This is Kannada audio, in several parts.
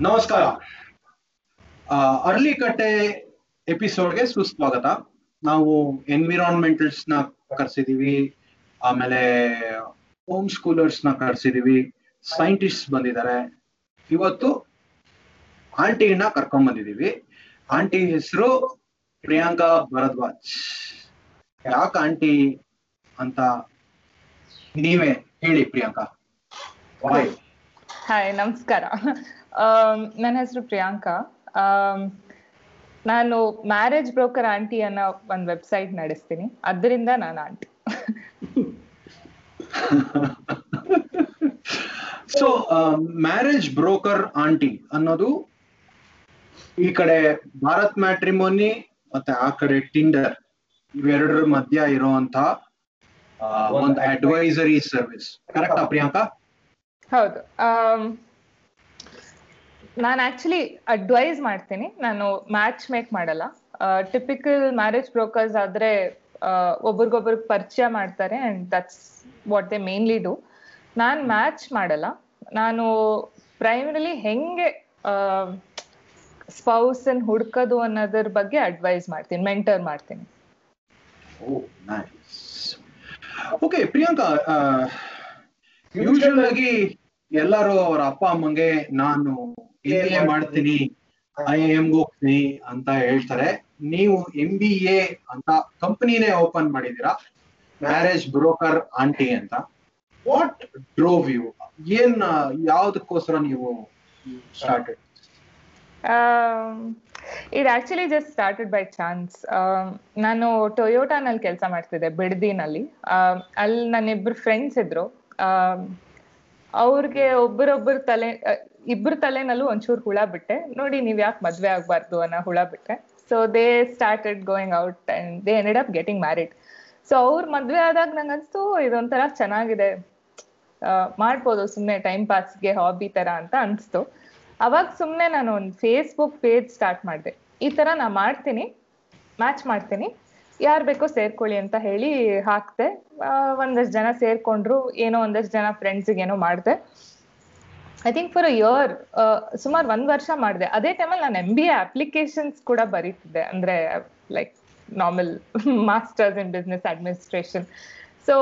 ನಮಸ್ಕಾರ. ಅರ್ಲಿ ಕಟ್ಟೆ ಎಪಿಸೋಡ್ಗೆ ಸುಸ್ವಾಗತ. ನಾವು ಎನ್ವಿರಾನ್ಮೆಂಟಲ್ಸ್ನ ಕರ್ಸಿದೀವಿ. ಆಮೇಲೆ ಹೋಮ್ ಸ್ಕೂಲರ್ಸ್ನ ಕರ್ಸಿದೀವಿ. ಸೈಂಟಿಸ್ಟ್ ಬಂದಿದ್ದಾರೆ. ಇವತ್ತು ಆಂಟಿನ ಕರ್ಕೊಂಡ್ ಬಂದಿದೀವಿ. ಆಂಟಿ ಹೆಸರು ಪ್ರಿಯಾಂಕಾ ಭರದ್ವಾಜ್. ಯಾಕೆ ಆಂಟಿ ಅಂತ ನೀವೇ ಹೇಳಿ ಪ್ರಿಯಾಂಕಾ. ಹಾಯ್ ನಮಸ್ಕಾರ. ನನ್ನ ಹೆಸರು ಪ್ರಿಯಾಂಕಾ. ಆಮ್, ನಾನು ಮ್ಯಾರೇಜ್ ಬ್ರೋಕರ್ ಆಂಟಿ ಅನ್ನೋ ಒಂದು ವೆಬ್ಸೈಟ್ ನಡೆಸ್ತೀನಿ. ಅದರಿಂದ ನಾನು aunty so marriage broker aunty ಅನ್ನೋದು ಈ ಕಡೆ ಭಾರತ್ ಮ್ಯಾಟ್ರಿಮೋನಿ ಮತ್ತೆ ಆ ಕಡೆ ಟಿಂಡರ್ ಇವೆರಡರ ಮಧ್ಯ ಇರುವಂತ ಒಂದು ಅಡ್ವೈಸರಿ ಸರ್ವಿಸ್ ಕರೆಕ್ಟಾ ಪ್ರಿಯಾಂಕಾ? ಹೌದು. ನಾನು ಆಕ್ಚುಲಿ ಅಡ್ವೈಸ್ ಮಾಡ್ತೀನಿ. ನಾನು ಮ್ಯಾಚ್ ಮೇಕ್ ಮಾಡಲ್ಲ. ಟಿಪಿಕಲ್ ಮ್ಯಾರೇಜ್ ಬ್ರೋಕರ್ಸ್ ಆದ್ರೆ ಒಬ್ರಿಗೊಬ್ರಿಗೆ ಪರಿಚಯ ಮಾಡ್ತಾರೆ and that's what they mainly do ನಾನು ಮ್ಯಾಚ್ ಮಾಡಲ್ಲ. ನಾನು ಪ್ರೈಮರಿಲಿ ಹೆಂಗೆ ಸ್ಪೌಸ್ ಅನ್ ಹುಡ್ಕೋದು ಅನ್ನೋದ್ರ ಬಗ್ಗೆ ಅಡ್ವೈಸ್ ಮಾಡ್ತೀನಿ ಮೆಂಟರ್ ಮಾಡ್ತೀನಿ. ಓಕೆ ಪ್ರಿಯಾಂಕಾ ಯೂಶುವಲ್ ಎಲ್ಲರೂ ಅವರ ಅಪ್ಪ, ಅಮ್ಮಂಗೆ ನಾನು ಎಂ ಬಿ ಎ ಮಾಡ್ತೀನಿ ಐ ಎಂ ಹೋಗ್ತೀನಿ ಅಂತ ಹೇಳ್ತಾರೆ. ನೀವು ಎಂ ಬಿ ಎ ಅಂತ ಕಂಪನಿನೇ ಓಪನ್ ಮಾಡಿದೀರಾ ಮ್ಯಾರೇಜ್ ಬ್ರೋಕರ್ ಆಂಟಿ ಅಂತ. ವಾಟ್ ಡ್ರೋವ್ ಯು ಏನ್ ಯಾವ್ದಕ್ಕೋಸ್ಕರ ನೀವು started it actually just started by chance ನಾನು ಟೊಯೋಟಾನಲ್ಲಿ ಕೆಲಸ ಮಾಡ್ತಿದ್ದೆ ಬಿಡ್ದಿನಲ್ಲಿ. ಆಮ್, ಅಲ್ಲಿ ನನ್ನ ಇಬ್ರು ಫ್ರೆಂಡ್ಸ್ ಇದ್ರು ಅವ್ರಿಗೆ ಒಬ್ಬರೊಬ್ಬರು ತಲೆ ಇಬ್ರ ತಲೆನಲ್ಲೂ ಒಂಚೂರು ಹುಳ ಬಿಟ್ಟೆ. ನೋಡಿ ನೀವ್ ಯಾಕೆ ಮದ್ವೆ ಆಗ್ಬಾರ್ದು ಅನ್ನೋ ಹುಳ ಬಿಟ್ಟೆ. So they started going out and they ended up getting married so ಅವ್ರ ಮದ್ವೆ ಆದಾಗ ನಂಗನ್ಸ್ತು ಇದೊಂಥರ ಚೆನ್ನಾಗಿದೆ. ಮಾಡ್ಬೋದು ಸುಮ್ಮನೆ ಟೈಮ್ ಪಾಸ್ಗೆ ಹಾಬಿ ತರ ಅಂತ ಅನ್ಸ್ತು. ಅವಾಗ ಸುಮ್ಮನೆ ನಾನು ಒಂದು ಫೇಸ್ಬುಕ್ ಪೇಜ್ ಸ್ಟಾರ್ಟ್ ಮಾಡಿದೆ. ಈ ತರ ನಾ ಮಾಡ್ತೀನಿ ಮ್ಯಾಚ್ ಮಾಡ್ತೀನಿ. ಯಾರು ಬೇಕೋ ಸೇರ್ಕೊಳ್ಳಿ ಅಂತ ಹೇಳಿ ಹಾಕ್ದೆ. ಒಂದಷ್ಟು ಜನ ಸೇರ್ಕೊಂಡ್ರು, ಏನೋ ಒಂದಷ್ಟು ಜನ ಫ್ರೆಂಡ್ಸಿಗೆ ಏನೋ ಮಾಡಿದೆ. I think for a year ಸುಮಾರು ಒಂದ್ ವರ್ಷ ಮಾಡಿದೆ. ಅದೇ ಟೈಮಲ್ಲಿ ನಾನು ಎಂ ಬಿ ಎ ಅಪ್ಲಿಕೇಶನ್ಸ್ ಕೂಡ ಬರೀತಿದ್ದೆ. ಅಂದ್ರೆ like normal masters in business administration so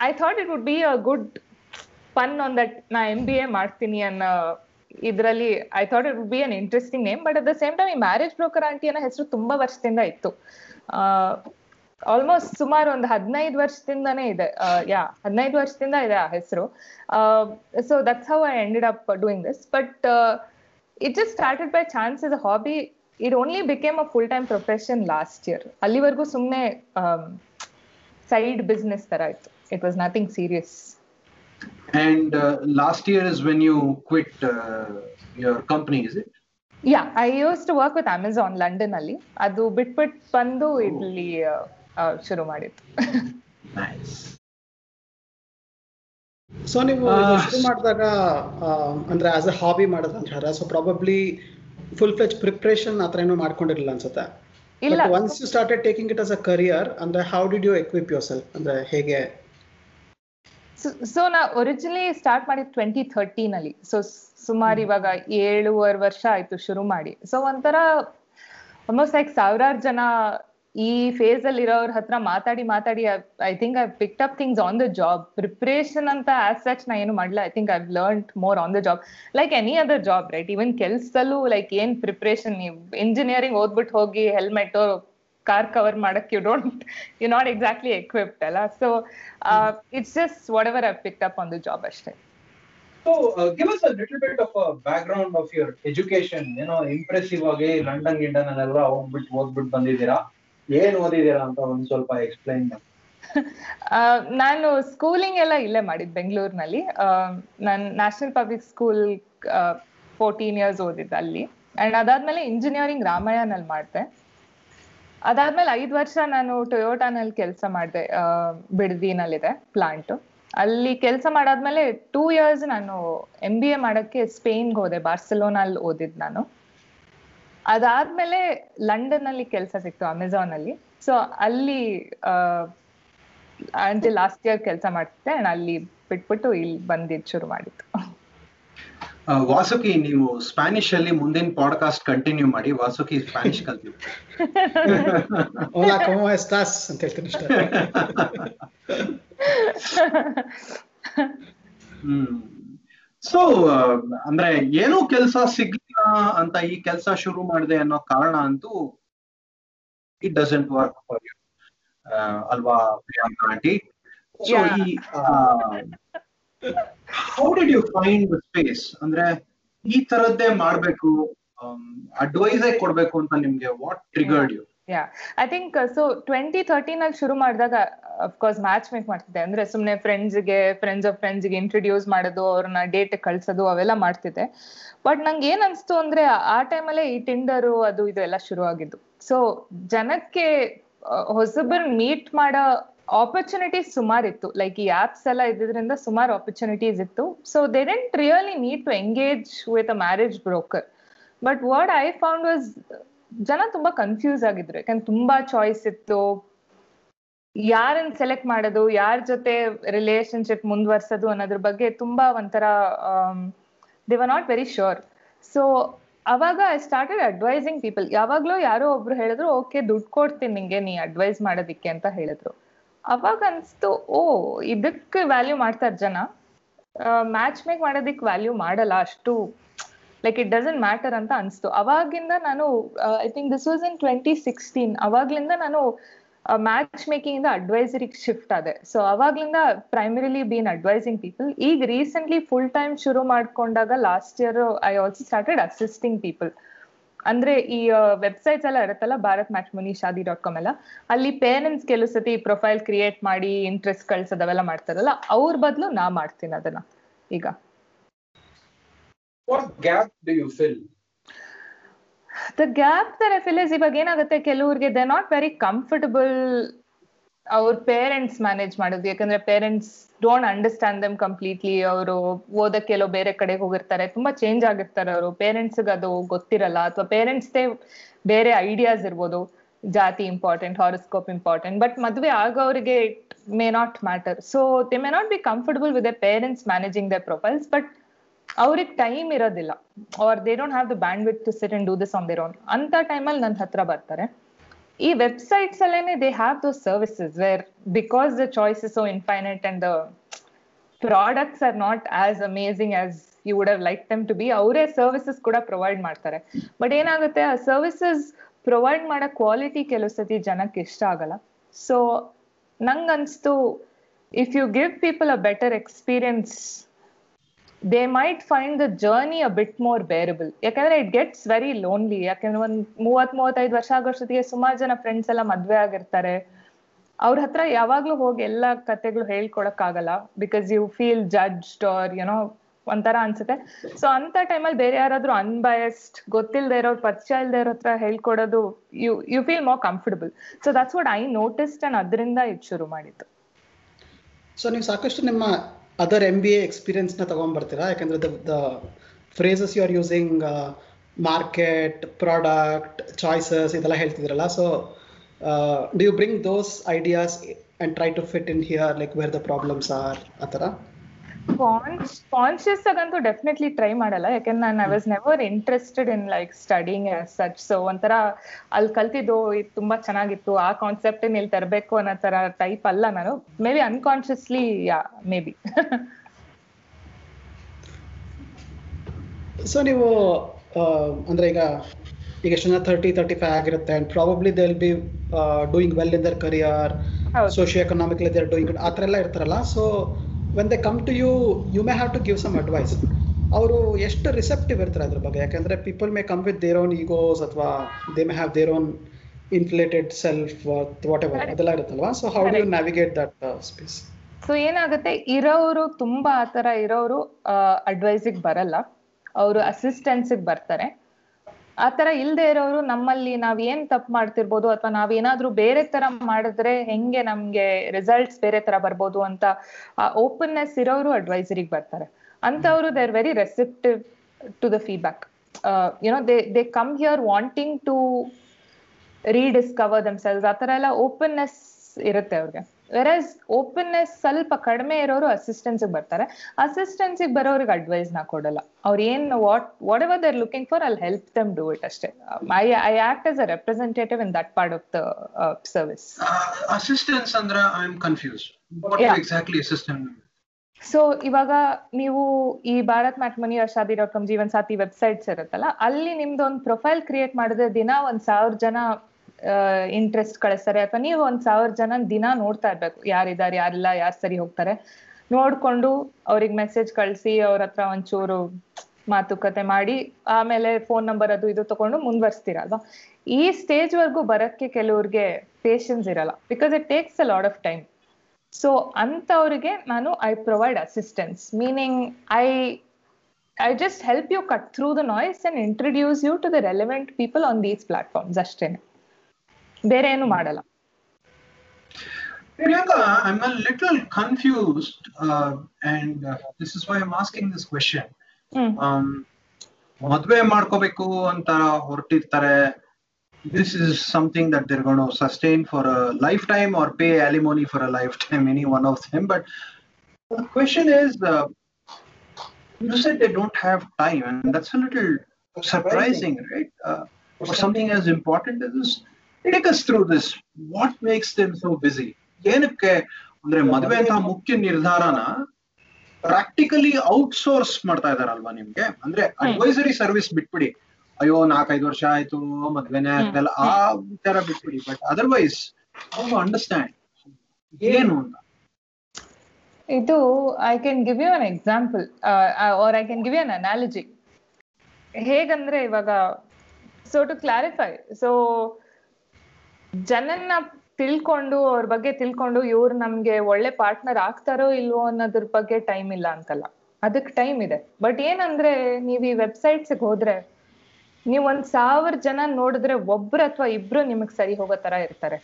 I thought it would be a good pun on that ನಾ ಎಂ ಬಿ ಎ ಮಾಡ್ತೀನಿ ಅನ್ನೋ ಇದರಲ್ಲಿ I thought it would be an interesting name but at the same time ಈ ಮ್ಯಾರೇಜ್ ಬ್ರೋಕರ್ ಆಂಟಿ ಅನ್ನೋ ಹೆಸರು ತುಂಬಾ ವರ್ಷದಿಂದ ಇತ್ತು. ಆಲ್ಮೋಸ್ಟ್ ಸುಮಾರು ಒಂದು ಹದಿನೈದು ವರ್ಷದಿಂದಾನೇ ಇದೆ. ಯಾ ಹದಿನೈದು ವರ್ಷದಿಂದ ಇದೆ ಆ ಹೆಸರು. So that's how I ended up doing this but it just started by chance is a hobby it only became a full time profession last year ಅಲ್ಲಿವರೆಗೂ ಸುಮ್ಮನೆ ಸೈಡ್ ಬಿಸ್ನೆಸ್ ತರ ಇತ್ತು. It was nothing serious and last year is when you quit your company, is it? Ya I used to work with Amazon London ಅಲ್ಲಿ. ಅದು ಬಿಟ್ಬಿಟ್ ಬಂದು ಇಲ್ಲಿ ಆ, ಶುರು ಮಾಡಿತ್ತು ನೈಸ್ ಸೊ ನೀವು ಶುರು ಮಾಡಿದಾಗ ಅಂದ್ರೆ ಆಸ್ ಅ ಹಾಬಿ ಮಾಡೋದು ಅಂತ ಹೇಳಿದ್ರೆ so probably full fledge preparation ಆ ಥರ ಏನೂ ಮಾಡ್ಕೊಂಡಿರಲಿಲ್ಲ ಅನ್ಸುತ್ತೆ? ಇಲ್ಲ. But once you started taking it as a career ಅಂದ್ರೆ how did you equip yourself ಅಂದ್ರೆ ಹೇಗೆ? ಸೊ ನಾ ಒರಿಜಿನಲಿ ಸ್ಟಾರ್ಟ್ ಮಾಡಿದ್ ಟ್ವೆಂಟಿ ಥರ್ಟೀನ್ ಅಲ್ಲಿ. ಸೊ ಸುಮಾರು ಇವಾಗ ಏಳುವರೆ ವರ್ಷ ಆಯ್ತು ಶುರು ಮಾಡಿ. ಸೊ ಒಂಥರ ಆಲ್ಮೋಸ್ಟ್ ಲೈಕ್ ಸಾವಿರಾರು ಜನ ಈ ಫೇಸ್ ಅಲ್ಲಿ ಇರೋರ್ ಹತ್ರ ಮಾತಾಡಿ ಮಾತಾಡಿ I think I picked up things on the job preparation ಅಂತ ಆಸ್ ಸಚ್ ನಾ ಏನು ಮಾಡಲ್ಲ I think I learn more on the job like any other job right even ಕೆಲ್ಸದಲ್ಲೂ like ಏನ್ ಪ್ರಿಪ್ರೇಷನ್ ನೀವು ಇಂಜಿನಿಯರಿಂಗ್ ಓದ್ಬಿಟ್ಟು ಹೋಗಿ ಹೆಲ್ಮೆಟ್ ಕಾರ್ ಕವರ್ ಮಾಡಕ್ you don't you not exactly equipped ಅಲ್ಲ? So it's just whatever I picked up on the job ಅಷ್ಟೇ. ಆಗಿ ಲಂಡನ್ ಗಿಂಡನ್ ಹೋಗ್ಬಿಟ್ಟು ಓದ್ಬಿಟ್ಟು ಬಂದಿದ್ದೀರಾ? ಏನ್ ಓದಿದೀರಾ ಅಂತ ಒಂದ್ ಸ್ವಲ್ಪ ಎಕ್ಸ್ಪ್ಲೈನ್ ಆ, ನಾನು ಸ್ಕೂಲಿಂಗ್ ಎಲ್ಲ ಇಲ್ಲೇ ಮಾಡಿದ್ ಬೆಂಗಳೂರಿನಲ್ಲಿ. ನಾನು national public school fourteen years ಓದಿದ್ದೆ ಅಲ್ಲಿ. ಅಂಡ್ ಅದಾದ್ಮೇಲೆ ಇಂಜಿನಿಯರಿಂಗ್ ರಾಮಾಯಣಲ್ಲಿ ಮಾಡಿದೆ. ಅದಾದ್ಮೇಲೆ ಐದು ವರ್ಷ ನಾನು ಟೊಯೋಟಾನಲ್ಲಿ ಕೆಲಸ ಮಾಡಿದೆ ಬಿಡದಿನಲ್ಲಿದೆ ಪ್ಲಾಂಟ್ ಅಲ್ಲಿ ಕೆಲಸ ಮಾಡಾದ್ಮೇಲೆ ಟೂ ಇಯರ್ಸ್ ನಾನು ಎಂ ಬಿ ಎ ಮಾಡೋಕ್ಕೆ ಸ್ಪೇನ್ಗೆ ಹೋದೆ ಬಾರ್ಸಿಲೋನಲ್ಲಿ ಓದಿದ್ ನಾನು. ಅದಾದ್ಮೇಲೆ ಲಂಡನ್ ಅಲ್ಲಿ ಕೆಲಸ ಸಿಕ್ತು ಅಮೆಝಾನ್ ಅಲ್ಲಿ ಸೊ ಅಲ್ಲಿ ಅಂಟಿ ಲಾಸ್ಟ್ ಇಯರ್ ಕೆಲಸ ಮಾಡ್ತಿದ್ದೆ ಅಂಡ್ ಅಲ್ಲಿ ಬಿಟ್ಬಿಟ್ಟು ಇಲ್ಲಿ ಬಂದಿದ್ ಶುರು ಮಾಡಿತ್ತು ವಾಸುಕಿ ನೀವು ಸ್ಪ್ಯಾನಿಷ್ ಅಲ್ಲಿ ಮುಂದಿನ ಪಾಡ್ಕಾಸ್ಟ್ ಕಂಟಿನ್ಯೂ ಮಾಡಿ ವಾಸುಕಿ ಸ್ಪ್ಯಾನಿಷ್ ಕಲ್ತಿ ಅಂತ ಹೇಳ್ತೀನಿ ಹ್ಮ್. ಸೊ ಅಂದ್ರೆ ಏನು ಕೆಲಸ ಸಿಗ್ಲಿಲ್ಲ ಅಂತ ಈ ಕೆಲಸ ಶುರು ಮಾಡಿದೆ ಅನ್ನೋ ಕಾರಣ ಅಂತೂ it doesn't work for you ಅಲ್ವಾ ಪ್ರಿಯಾಂಕಾ ಆಂಟಿ? ಸೊ ಈ how did you find the space ಅಂದ್ರೆ ಈ ತರದ್ದೇ ಮಾಡ್ಬೇಕು ಅಡ್ವೈಸೇ ಕೊಡ್ಬೇಕು ಅಂತ ನಿಮ್ಗೆ what triggered you yeah I think so twenty thirteen ಅಲ್ಲಿ ಶುರು ಮಾಡಿದಾಗ ಅಫ್ಕೋರ್ಸ್ ಮ್ಯಾಚ್ ಮೇಕ್ ಮಾಡ್ತಿದ್ದೆ. ಅಂದ್ರೆ ಸುಮ್ನೆ ಫ್ರೆಂಡ್ಸ್ಗೆ ಫ್ರೆಂಡ್ಸ್ ಆಫ್ ಫ್ರೆಂಡ್ಸ್ಗೆ ಇಂಟ್ರೊಡ್ಯೂಸ್ ಮಾಡೋದು, ಅವ್ರನ್ನ ಡೇಟ್ ಕಳ್ಸೋದು, ಅವೆಲ್ಲ ಮಾಡ್ತಿದ್ದೆ. ಬಟ್ ನಂಗೆ ಏನ್ ಅನ್ಸ್ತು ಅಂದ್ರೆ, ಆ ಟೈಮಲ್ಲೇ ಈ ಟಿಂಡರು ಅದು ಇದು ಎಲ್ಲ ಶುರು ಆಗಿದ್ದು. ಸೊ ಜನಕ್ಕೆ ಹೊಸಬರ್ ಮೀಟ್ ಮಾಡೋ ಆಪರ್ಚುನಿಟೀಸ್ ಸುಮಾರಿತ್ತು ಲೈಕ್ ಈ ಆಪ್ಸ್ ಎಲ್ಲ ಇದ್ದಿದ್ರಿಂದ ಸುಮಾರು ಆಪರ್ಚುನಿಟೀಸ್ ಇತ್ತು. So they didn't really need to engage with a marriage broker but what I found was ಜನ ತುಂಬಾ ಕನ್ಫ್ಯೂಸ್ ಆಗಿದ್ರು. ಯಾಕಂದ್ರೆ ತುಂಬಾ ಚಾಯ್ಸ್ ಇತ್ತು. ಯಾರನ್ನ ಸೆಲೆಕ್ಟ್ ಮಾಡೋದು, ಯಾರ ಜೊತೆ ರಿಲೇಶನ್ಶಿಪ್ ಮುಂದುವರ್ಸೋದು ಅನ್ನೋದ್ರ ಬಗ್ಗೆ ತುಂಬಾ ಒಂಥರ they were not very sure so ಅವಾಗ ಐ ಸ್ಟಾರ್ಟೆಡ್ ಅಡ್ವೈಸಿಂಗ್ ಪೀಪಲ್ ಯಾವಾಗ್ಲೂ ಯಾರೋ ಒಬ್ರು ಹೇಳಿದ್ರು ಓಕೆ ದುಡ್ಡು ಕೊಡ್ತೀನಿ ನಿಂಗೆ, ನೀ ಅಡ್ವೈಸ್ ಮಾಡೋದಿಕ್ಕೆ ಅಂತ ಹೇಳಿದ್ರು. ಅವಾಗ ಅನ್ಸ್ತು, ಓ, ಇದಕ್ಕೆ ವ್ಯಾಲ್ಯೂ ಮಾಡ್ತಾರೆ ಜನ. ಮ್ಯಾಚ್ ಮೇಕ್ ಮಾಡೋದಿಕ್ ವ್ಯಾಲ್ಯೂ ಮಾಡಲ್ಲ ಅಷ್ಟು. ಲೈಕ್ ಇಟ್ ಡಸಂಟ್ ಮ್ಯಾಟರ್ ಅಂತ ಅನಿಸ್ತು. ಅವಾಗಿಂದ ನಾನು I think this was in twenty sixteen ಅವಾಗ್ಲಿಂದ ನಾನು ಮ್ಯಾಚ್ ಮೇಕಿಂಗ್ ಇಂದ ಅಡ್ವೈಸರಿಗೆ ಶಿಫ್ಟ್ ಆದೆ. ಸೊ ಅವಾಗ್ಲಿಂದ ಪ್ರೈಮರಿಲಿ ಬೀನ್ ಅಡ್ವೈಸಿಂಗ್ ಪೀಪಲ್ ಈಗ ರೀಸೆಂಟ್ಲಿ ಫುಲ್ ಟೈಮ್ ಶುರು ಮಾಡ್ಕೊಂಡಾಗ last year I also started assisting people ಅಂದ್ರೆ ಈ ವೆಬ್ಸೈಟ್ಸ್ ಎಲ್ಲ ಇರುತ್ತಲ್ಲ, Bharat matrimony Shaadi dot com ಎಲ್ಲ, ಅಲ್ಲಿ ಪೇರೆಂಟ್ಸ್ ಕೆಲವು ಸತಿ ಪ್ರೊಫೈಲ್ ಕ್ರಿಯೇಟ್ ಮಾಡಿ ಇಂಟ್ರೆಸ್ಟ್ ಕಳ್ಸೋದವೆಲ್ಲ ಮಾಡ್ತಾರಲ್ಲ, ಅವ್ರ ಬದಲು ನಾ ಮಾಡ್ತೀನಿ ಅದನ್ನ. ಈಗ. What gap do you fill the gap ತರ ಫಿಲ್ ಇವಾಗ ಏನಾಗುತ್ತೆ? ಕೆಲವ್ರಿಗೆ ದೇ ನಾಟ್ ವೆರಿ ಕಂಫರ್ಟಬಲ್ ಅವ್ರ ಪೇರೆಂಟ್ಸ್ ಮ್ಯಾನೇಜ್ ಮಾಡೋದು. ಯಾಕಂದ್ರೆ parents don't understand them completely ಅವರು ಓದಕ್ಕೆ ಎಲ್ಲೋ ಬೇರೆ ಕಡೆಗೆ ಹೋಗಿರ್ತಾರೆ. ತುಂಬಾ ಚೇಂಜ್ ಆಗಿರ್ತಾರೆ ಅವರು. ಪೇರೆಂಟ್ಸ್ಗೆ ಅದು ಗೊತ್ತಿರಲ್ಲ. ಅಥವಾ ಪೇರೆಂಟ್ಸ್ದೇ ಬೇರೆ ಐಡಿಯಾಸ್ ಇರ್ಬೋದು. ಜಾತಿ ಇಂಪಾರ್ಟೆಂಟ್ ಹಾರೋಸ್ಕೋಪ್ ಇಂಪಾರ್ಟೆಂಟ್ ಬಟ್ ಮದ್ವೆ ಆಗೋರಿಗೆ it may not matter so they may not be comfortable with the parents managing the profiles but ಅವ್ರಿಗೆ ಟೈಮ್ ಇರೋದಿಲ್ಲ. Or they don't have the bandwidth to sit and do this on their own ಅಂತ ಟೈಮಲ್ಲಿ ನನ್ನ ಹತ್ರ ಬರ್ತಾರೆ. ಈ ವೆಬ್ಸೈಟ್ಸ್ ಅಲ್ಲೇನೆ they have those services where because the choice is so infinite and the products are not as amazing as you would have like them to be ಅವರೇ ಸರ್ವಿಸಸ್ ಕೂಡ ಪ್ರೊವೈಡ್ ಮಾಡ್ತಾರೆ. ಬಟ್ ಏನಾಗುತ್ತೆ, ಆ ಸರ್ವಿಸಸ್ ಪ್ರೊವೈಡ್ ಮಾಡೋ ಕ್ವಾಲಿಟಿ ಕೆಲವು ಸತಿ ಜನಕ್ಕೆ ಇಷ್ಟ ಆಗಲ್ಲ. So ನಂಗನ್ಸ್ತು if you give people a better experience they might find the journey a bit more bearable ಯಾಕಂದ್ರೆ ಇಟ್ ಗೆಟ್ಸ್ ವೆರಿ ಲೋನ್ಲಿ ಯಾಕಂದ್ರೆ ಒಂದ್ ಮೂವತ್ ಮೂವತ್ತೈದು ವರ್ಷ ಆಗೋಷ್ಟೊತ್ತಿಗೆ ಸುಮಾರು ಜನ ಫ್ರೆಂಡ್ಸ್ ಎಲ್ಲ ಮದ್ವೆ ಆಗಿರ್ತಾರೆ. ಅವ್ರ ಹತ್ರ ಯಾವಾಗ್ಲೂ ಹೋಗಿ ಎಲ್ಲಾ ಕತೆಗಳು ಹೇಳ್ಕೊಳಕ್ ಆಗಲ್ಲ because you feel judged or you know ಒಂಥರ ಅನ್ಸುತ್ತೆ. ಸೊ ಅಂತ ಟೈಮಲ್ಲಿ ಬೇರೆ ಯಾರಾದ್ರೂ ಅನ್ಬಯಸ್ಡ್ ಗೊತ್ತಿಲ್ಲದೆ ಇರೋರು, ಪರಿಚಯ ಇಲ್ಲದೆ ಇರೋ ಹತ್ರ ಹೇಳ್ಕೊಡೋದು you you feel more comfortable so that's what I noticed and ಅದರಿಂದ ಇದು ಶುರು ಮಾಡಿದ್ದು. ಸೊ ನೀವು ಸಾಕಷ್ಟು ನಿಮ್ಮ ಅದರ್ ಎಂ ಬಿ ಎ ಎಕ್ಸ್ಪೀರಿಯನ್ಸ್ನ ತೊಗೊಂಡ್ಬರ್ತೀರಾ ಯಾಕಂದರೆ the the phrases you are using market product choices ಇದೆಲ್ಲ ಹೇಳ್ತಿದ್ರಲ್ಲ. So do you bring those ideas and try to fit in here like where the problems are ಆ ಥರ? ಕಾನ್ಶಿಯಸ್ ಆಗಂತೂ ಡೆಫಿನೆಟ್ಲಿ ಟ್ರೈ ಮಾಡಲ್ಲ. ಯಾಕಂದ್ರೆ ನಾನು I was never interested in like studying such so ಒಂಥರ ಅಲ್ಲಿ ಕಲ್ತಿದ್ದು ಇದು ತುಂಬಾ ಚೆನ್ನಾಗಿತ್ತು. ಆ ಕಾನ್ಸೆಪ್ಟ್ ಇಲ್ಲಿ ತರಬೇಕು ಅನ್ನೋ ತರ ಟೈಪ್ ಅಲ್ಲ ನಾನು. Maybe unconsciously ya maybe so ನೀವು ಅಂದ್ರೆ ಈಗ ಈಗ ಎಷ್ಟು ಜನ ತರ್ಟಿ ತರ್ಟಿ ಫೈವ್ ಆಗಿರುತ್ತೆ and probably they will be doing well in their career socio economically they are doing ಆ ಥರ ಎಲ್ಲ ಇರ್ತಾರಲ್ಲ. So when they come to you you may have to give some advice ಅವರು ಎಷ್ಟು ರಿಸೆಪ್ಟಿವ್ ಇರ್ತಾರೆ ಅದ್ರ ಬಗ್ಗೆ? ಯಾಕಂದ್ರೆ people may come with their own egos ಅಥವಾ they may have their own inflated self whatever ಅದೆಲ್ಲ ಇರುತ್ತಲ್ವಾ? So how do you navigate that space so ಏನಾಗುತ್ತೆ? ಇರೋರು ತುಂಬಾ ಆತರ ಇರೋರು ಅಡ್ವೈಸಿಗೆ ಬರಲ್ಲ. ಅವರು ಅಸಿಸ್ಟೆನ್ಸಿಗೆ ಬರ್ತಾರೆ. ಆತರ ಇಲ್ದೆ ಇರೋರು ನಮ್ಮಲ್ಲಿ ನಾವ್ ಏನ್ ತಪ್ಪು ಮಾಡ್ತಿರ್ಬೋದು ಅಥವಾ ನಾವೇನಾದ್ರೂ ಬೇರೆ ತರ ಮಾಡಿದ್ರೆ ಹೆಂಗೆ ನಮ್ಗೆ ರಿಸಲ್ಟ್ಸ್ ಬೇರೆ ತರ ಬರ್ಬೋದು ಅಂತ ಓಪನ್ನೆಸ್ ಇರೋರು ಅಡ್ವೈಸರಿಗೆ ಬರ್ತಾರೆ. ಅಂತವ್ರು they are very receptive to the feedback you know they they come here wanting to rediscover themselves ಆ ಥರ ಎಲ್ಲ ಓಪನ್ನೆಸ್ ಇರುತ್ತೆ ಅವ್ರಿಗೆ. ವೆರಸ್ ಓಪನ್ನೆಸ್ ಸ್ವಲ್ಪ ಕಡಿಮೆ ಇರೋರು ಅಸಿಸ್ಟೆನ್ಸಿಗೆ ಬರ್ತಾರೆ. ಅಸಿಸ್ಟೆನ್ಸಿಗೆ ಬರೋರಿಗೆ ಅಡ್ವೈಸ್ ನಾ ಕೊಡಲ್ಲ. ಅವ್ರು ಏನ್ what whatever they're looking for I'll help them do it ಅಷ್ಟೇ I I act as a representative in that part of the service assistance ಅಂದ್ರೆ I am confuse. Exactly assistant so ಇವಾಗ ನೀವು ಈ Bharat matrimony Shaadi dot com Jeevan Saathi websites ಇರುತ್ತಲ್ಲ ಅಲ್ಲಿ ನಿಮ್ದು ಒಂದು ಪ್ರೊಫೈಲ್ ಕ್ರಿಯೇಟ್ ಮಾಡಿದ್ರೆ ದಿನ ಒಂದ್ ಸಾವಿರ ಜನ ಇಂಟ್ರೆಸ್ಟ್ ಕಳಿಸ್ತಾರೆ. ಅಥವಾ ನೀವು ಒಂದ್ ಸಾವಿರ ಜನ ದಿನ ನೋಡ್ತಾ ಇರ್ಬೇಕು. ಯಾರಿದ್ದಾರೆ, ಯಾರಿಲ್ಲ, ಯಾರು ಸರಿ ಹೋಗ್ತಾರೆ. ನೋಡ್ಕೊಂಡು ಅವ್ರಿಗೆ ಮೆಸೇಜ್ ಕಳಿಸಿ, ಅವ್ರ ಹತ್ರ ಒಂಚೂರು ಮಾತುಕತೆ ಮಾಡಿ, ಆಮೇಲೆ ಫೋನ್ ನಂಬರ್ ಅದು ಇದು ತಗೊಂಡು ಮುಂದುವರಿಸ್ತೀರಲ್ವಾ? ಈ ಸ್ಟೇಜ್ ವರ್ಗೂ ಬರಕ್ಕೆ ಕೆಲವ್ರಿಗೆ ಪೇಷನ್ಸ್ ಇರಲ್ಲ. Because it takes a lot of time so ಅಂತವ್ರಿಗೆ ನಾನು I provide assistance meaning I I just help you cut through the noise and introduce you to the relevant people on these platforms ಅಷ್ಟೇನೆ. ಬೇರೆ ಏನು ಮಾಡಲ್ಲ Priyanka, I'm a little confused, uh, and uh, this is why I'm asking this question. Hmm Um, ಮದ್ವೆ ಮಾಡ್ಕೋಬೇಕು ಅಂತ ಹೊರಟಿರ್ತಾರೆ this is something that they're gonna sustain for a lifetime or pay alimony for a lifetime any one of them but question is you said they don't have time and that's a little surprising right uh, for something as important as this take us through this what makes them so busy ಏನಕ್ಕೆ ಅಂದ್ರೆ ಮದುವೆ ಅಂತ ಮುಖ್ಯ ನಿರ್ಧಾರನ ಪ್ರಾಕ್ಟಿಕಲಿ ಔಟ್ಸೋರ್ಸ್ ಮಾಡ್ತಾ ಇದಾರಲ್ವಾ ನಿಮ್ಗೆ? ಅಂದ್ರೆ ಅಡ್ವೈಸರಿ ಸರ್ವಿಸ್ ಬಿಟ್ಬಿಡಿ. ಅಯ್ಯೋ ನಾಲ್ಕೈದು ವರ್ಷ ಆಯ್ತು ಮದ್ವೆನೇ ಆಯ್ತಲ್ಲ ಆ ತರ ಬಿಟ್ಬಿಡಿ. ಬಟ್ ಅದರ್ವೈಸ್ ಅಂಡರ್ಸ್ಟ್ಯಾಂಡ್ ಏನು ಅಂತ? ಇದು I can give you an example or I can give you an analogy ಹೇಗಂದ್ರೆ ಇವಾಗ ಸೊ ಟು ಕ್ಲಾರಿಫೈ ಸೊ ಜನನ್ನ ತಿಳ್ಕೊಂಡು, ಅವ್ರ ಬಗ್ಗೆ ತಿಳ್ಕೊಂಡು ಇವ್ರು ನಮ್ಗೆ ಒಳ್ಳೆ ಪಾರ್ಟ್ನರ್ ಆಗ್ತಾರೋ ಇಲ್ವೋ ಅನ್ನೋದ್ರ ಬಗ್ಗೆ ಟೈಮ್ ಇಲ್ಲ ಅಂತಲ್ಲ. ಅದಕ್ಕೆ ಟೈಮ್ ಇದೆ. ಬಟ್ ಏನಂದ್ರೆ, ನೀವ್ ಈ ವೆಬ್ಸೈಟ್ಸ್ ಹೋದ್ರೆ, ನೀವ್ ಒಂದ್ ಸಾವಿರ ಜನ ನೋಡಿದ್ರೆ ಒಬ್ರು ಅಥವಾ ಇಬ್ರು ನಿಮಗ್ ಸರಿ ಹೋಗೋ ತರ ಇರ್ತಾರೆ.